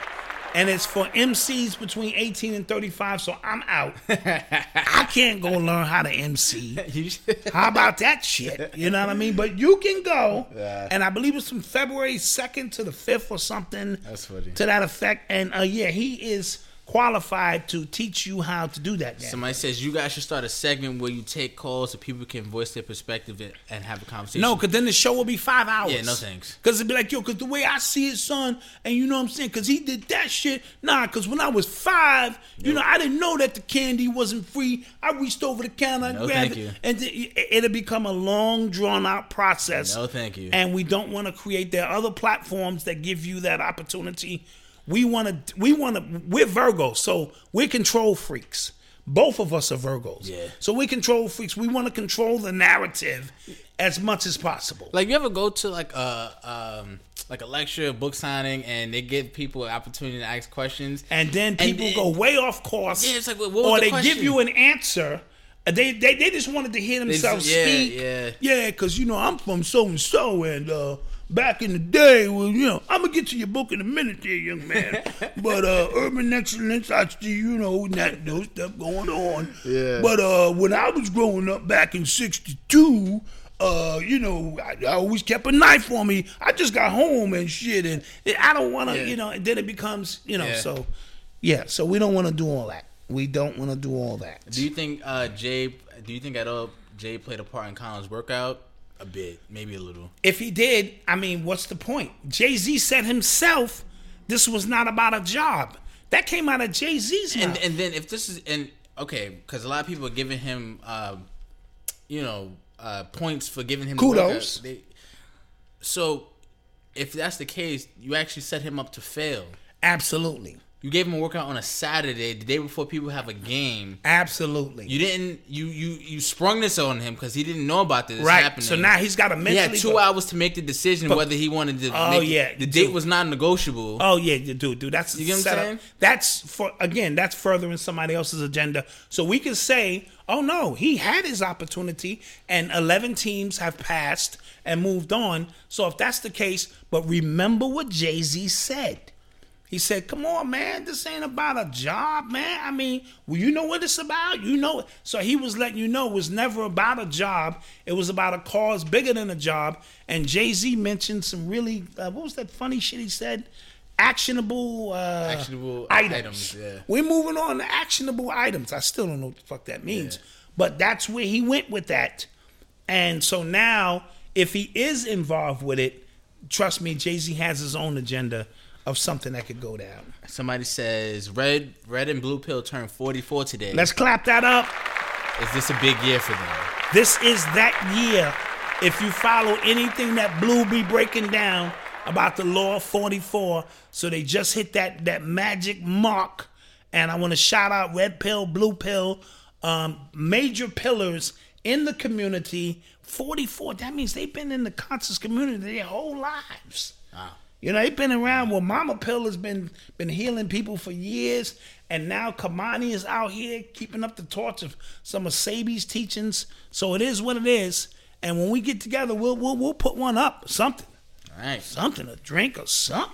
And it's for MCs between 18 and 35, so I'm out. [laughs] I can't go learn how to MC. [laughs] How about that shit? You know what I mean? But you can go, and I believe it's from February second to the fifth or something. That's funny. To that effect, and uh, yeah, he is qualified to teach you how to do that. Somebody says you guys should start a segment where you take calls so people can voice their perspective and- have a conversation. No, because then the show will be five hours. Yeah, no thanks. Because it'd be like, yo, because the way I see it, son, and you know what I'm saying, because he did that shit. Nah, because when I was five, you know, I didn't know that the candy wasn't free. I reached over the counter, I No, grabbed thank it, you. and it'll become a long, drawn out process. No, thank you. And we don't want to create. There other platforms that give you that opportunity. We want to. We want to. We're Virgos, so we're control freaks. Both of us are Virgos. Yeah. So we control freaks. We want to control the narrative as much as possible. Like you ever go to like a um like a lecture, a book signing, and they give people an opportunity to ask questions, and then people then- go way off course. Yeah, it's like, what was or the they question? give you an answer. They, they they just wanted to hear just- themselves yeah, speak. yeah. yeah, because you know I'm from so and so, and uh, back in the day, well, you know, I'm gonna get to your book in a minute, there, young man. [laughs] but uh, urban excellence, I still, you know, that no stuff going on. Yeah. But uh, when I was growing up back in '62. Uh, you know, I, I always kept a knife on me. I just got home and shit, and I don't want to, Yeah. you know. And then it becomes, you know, Yeah. so yeah. So we don't want to do all that. We don't want to do all that. Do you think uh, Jay? Do you think at all Jay played a part in Colin's workout? A bit, maybe a little. if he did, I mean, what's the point? Jay Z said himself, this was not about a job. That came out of Jay Z's And mouth. and then if this is and okay, because a lot of people are giving him, uh, you know, uh, points for giving him Kudos. They- so if that's the case, you actually set him up to fail. Absolutely, You gave him a workout on a Saturday, the day before people have a game. absolutely. You didn't. You you you sprung this on him because he didn't know about this right. happening. So now he's got to he had two go- hours to make the decision whether he wanted to. Oh, make it- yeah, the date was not negotiable. Oh yeah, dude, dude. That's You get what I'm set up. saying? That's for again. That's furthering somebody else's agenda. So we can say, oh no, he had his opportunity, and eleven teams have passed and moved on. So if that's the case, but remember what Jay Z said. He said, "Come on, man. This ain't about a job, man. I mean, well, you know what it's about. You know." it." So he was letting you know it was never about a job. It was about a cause bigger than a job. And Jay Z mentioned some really uh, what was that funny shit he said? Actionable, uh, Actionable items. items, yeah. We're moving on to actionable items. I still don't know what the fuck that means, but that's where he went with that. And so now, if he is involved with it, trust me, Jay Z has his own agenda of something that could go down. Somebody says red red and blue pill turned 44 today. Let's clap that up. Is this a big year for them? This is that year. If you follow anything that Blue be breaking down about the law of 44, so they just hit that that magic mark. And I want to shout out Red Pill, Blue Pill, um, major pillars in the community. 44. That means they've been in the conscious community their whole lives. You know, they've been around. Well, Mama Pill has been been healing people for years, and now Kamani is out here keeping up the torch of some of Sabi's teachings. So it is what it is. And when we get together, we'll we'll, we'll put one up, something, All right. something, a drink or something.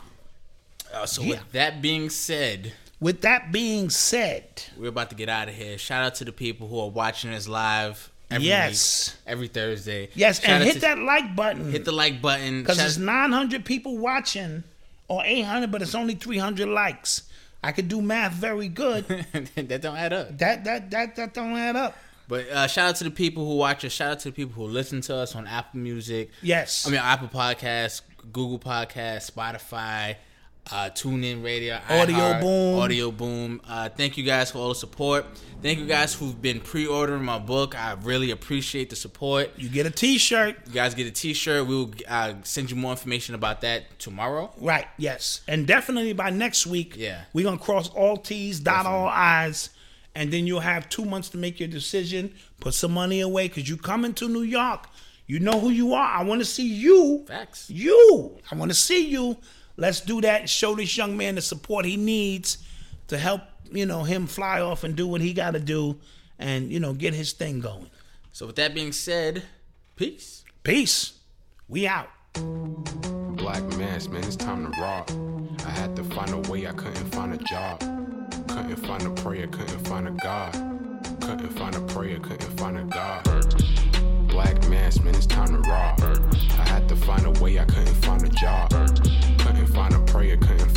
Uh, so Yeah. with that being said, With that being said, we're about to get out of here. Shout out to the people who are watching us live every Yes. week, every Thursday. yes, Shout and hit to- that like button hit the like button. because there's 900 people watching, or 800, but it's only 300 likes. I could do math very good. [laughs] that don't add up. that that that that don't add up. But uh, shout out to the people who watch us. Shout out to the people who listen to us on Apple Music. Yes. I mean Apple Podcasts, Google Podcasts, Spotify, uh, TuneIn Radio, Audio iHeart, Boom. Audio Boom. Uh, thank you guys for all the support. Thank you guys who've been pre-ordering my book. I really appreciate the support. You get a T-shirt. You guys get a T-shirt. We will uh, send you more information about that tomorrow. Right, yes. And definitely by next week, Yeah. we're gonna cross all T's, dot all I's, and then you'll have two months to make your decision. Put some money away because you're coming to New York. You know who you are. I want to see you. Facts. You. I want to see you. Let's do that. and Show this young man the support he needs to help, you know, him fly off and do what he got to do, and you know, get his thing going. So with that being said, peace. Peace. We out. Black mass, man, it's time to rock. I had to find a way, I couldn't find a job. Couldn't find a prayer, couldn't find a God. Couldn't find a prayer, couldn't find a God. Black mass, man, it's time to rock. I had to find a way, I couldn't find a job. Find a prayer, couldn't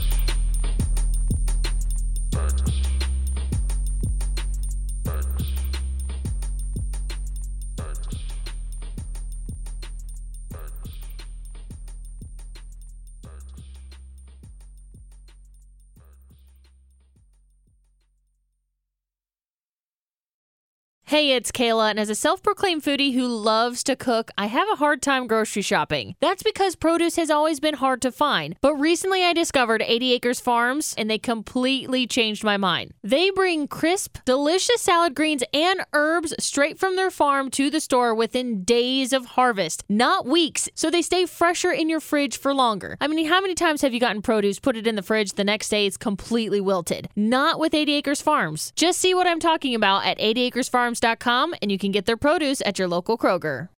Hey, it's Kayla, and as a self proclaimed foodie who loves to cook, I have a hard time grocery shopping. That's because produce has always been hard to find. But recently I discovered 80 Acres Farms, and they completely changed my mind. They bring crisp, delicious salad greens and herbs straight from their farm to the store within days of harvest, not weeks, so they stay fresher in your fridge for longer. I mean, how many times have you gotten produce, put it in the fridge, the next day it's completely wilted? Not with 80 Acres Farms. Just see what I'm talking about at 80acresfarms.com and you can get their produce at your local Kroger.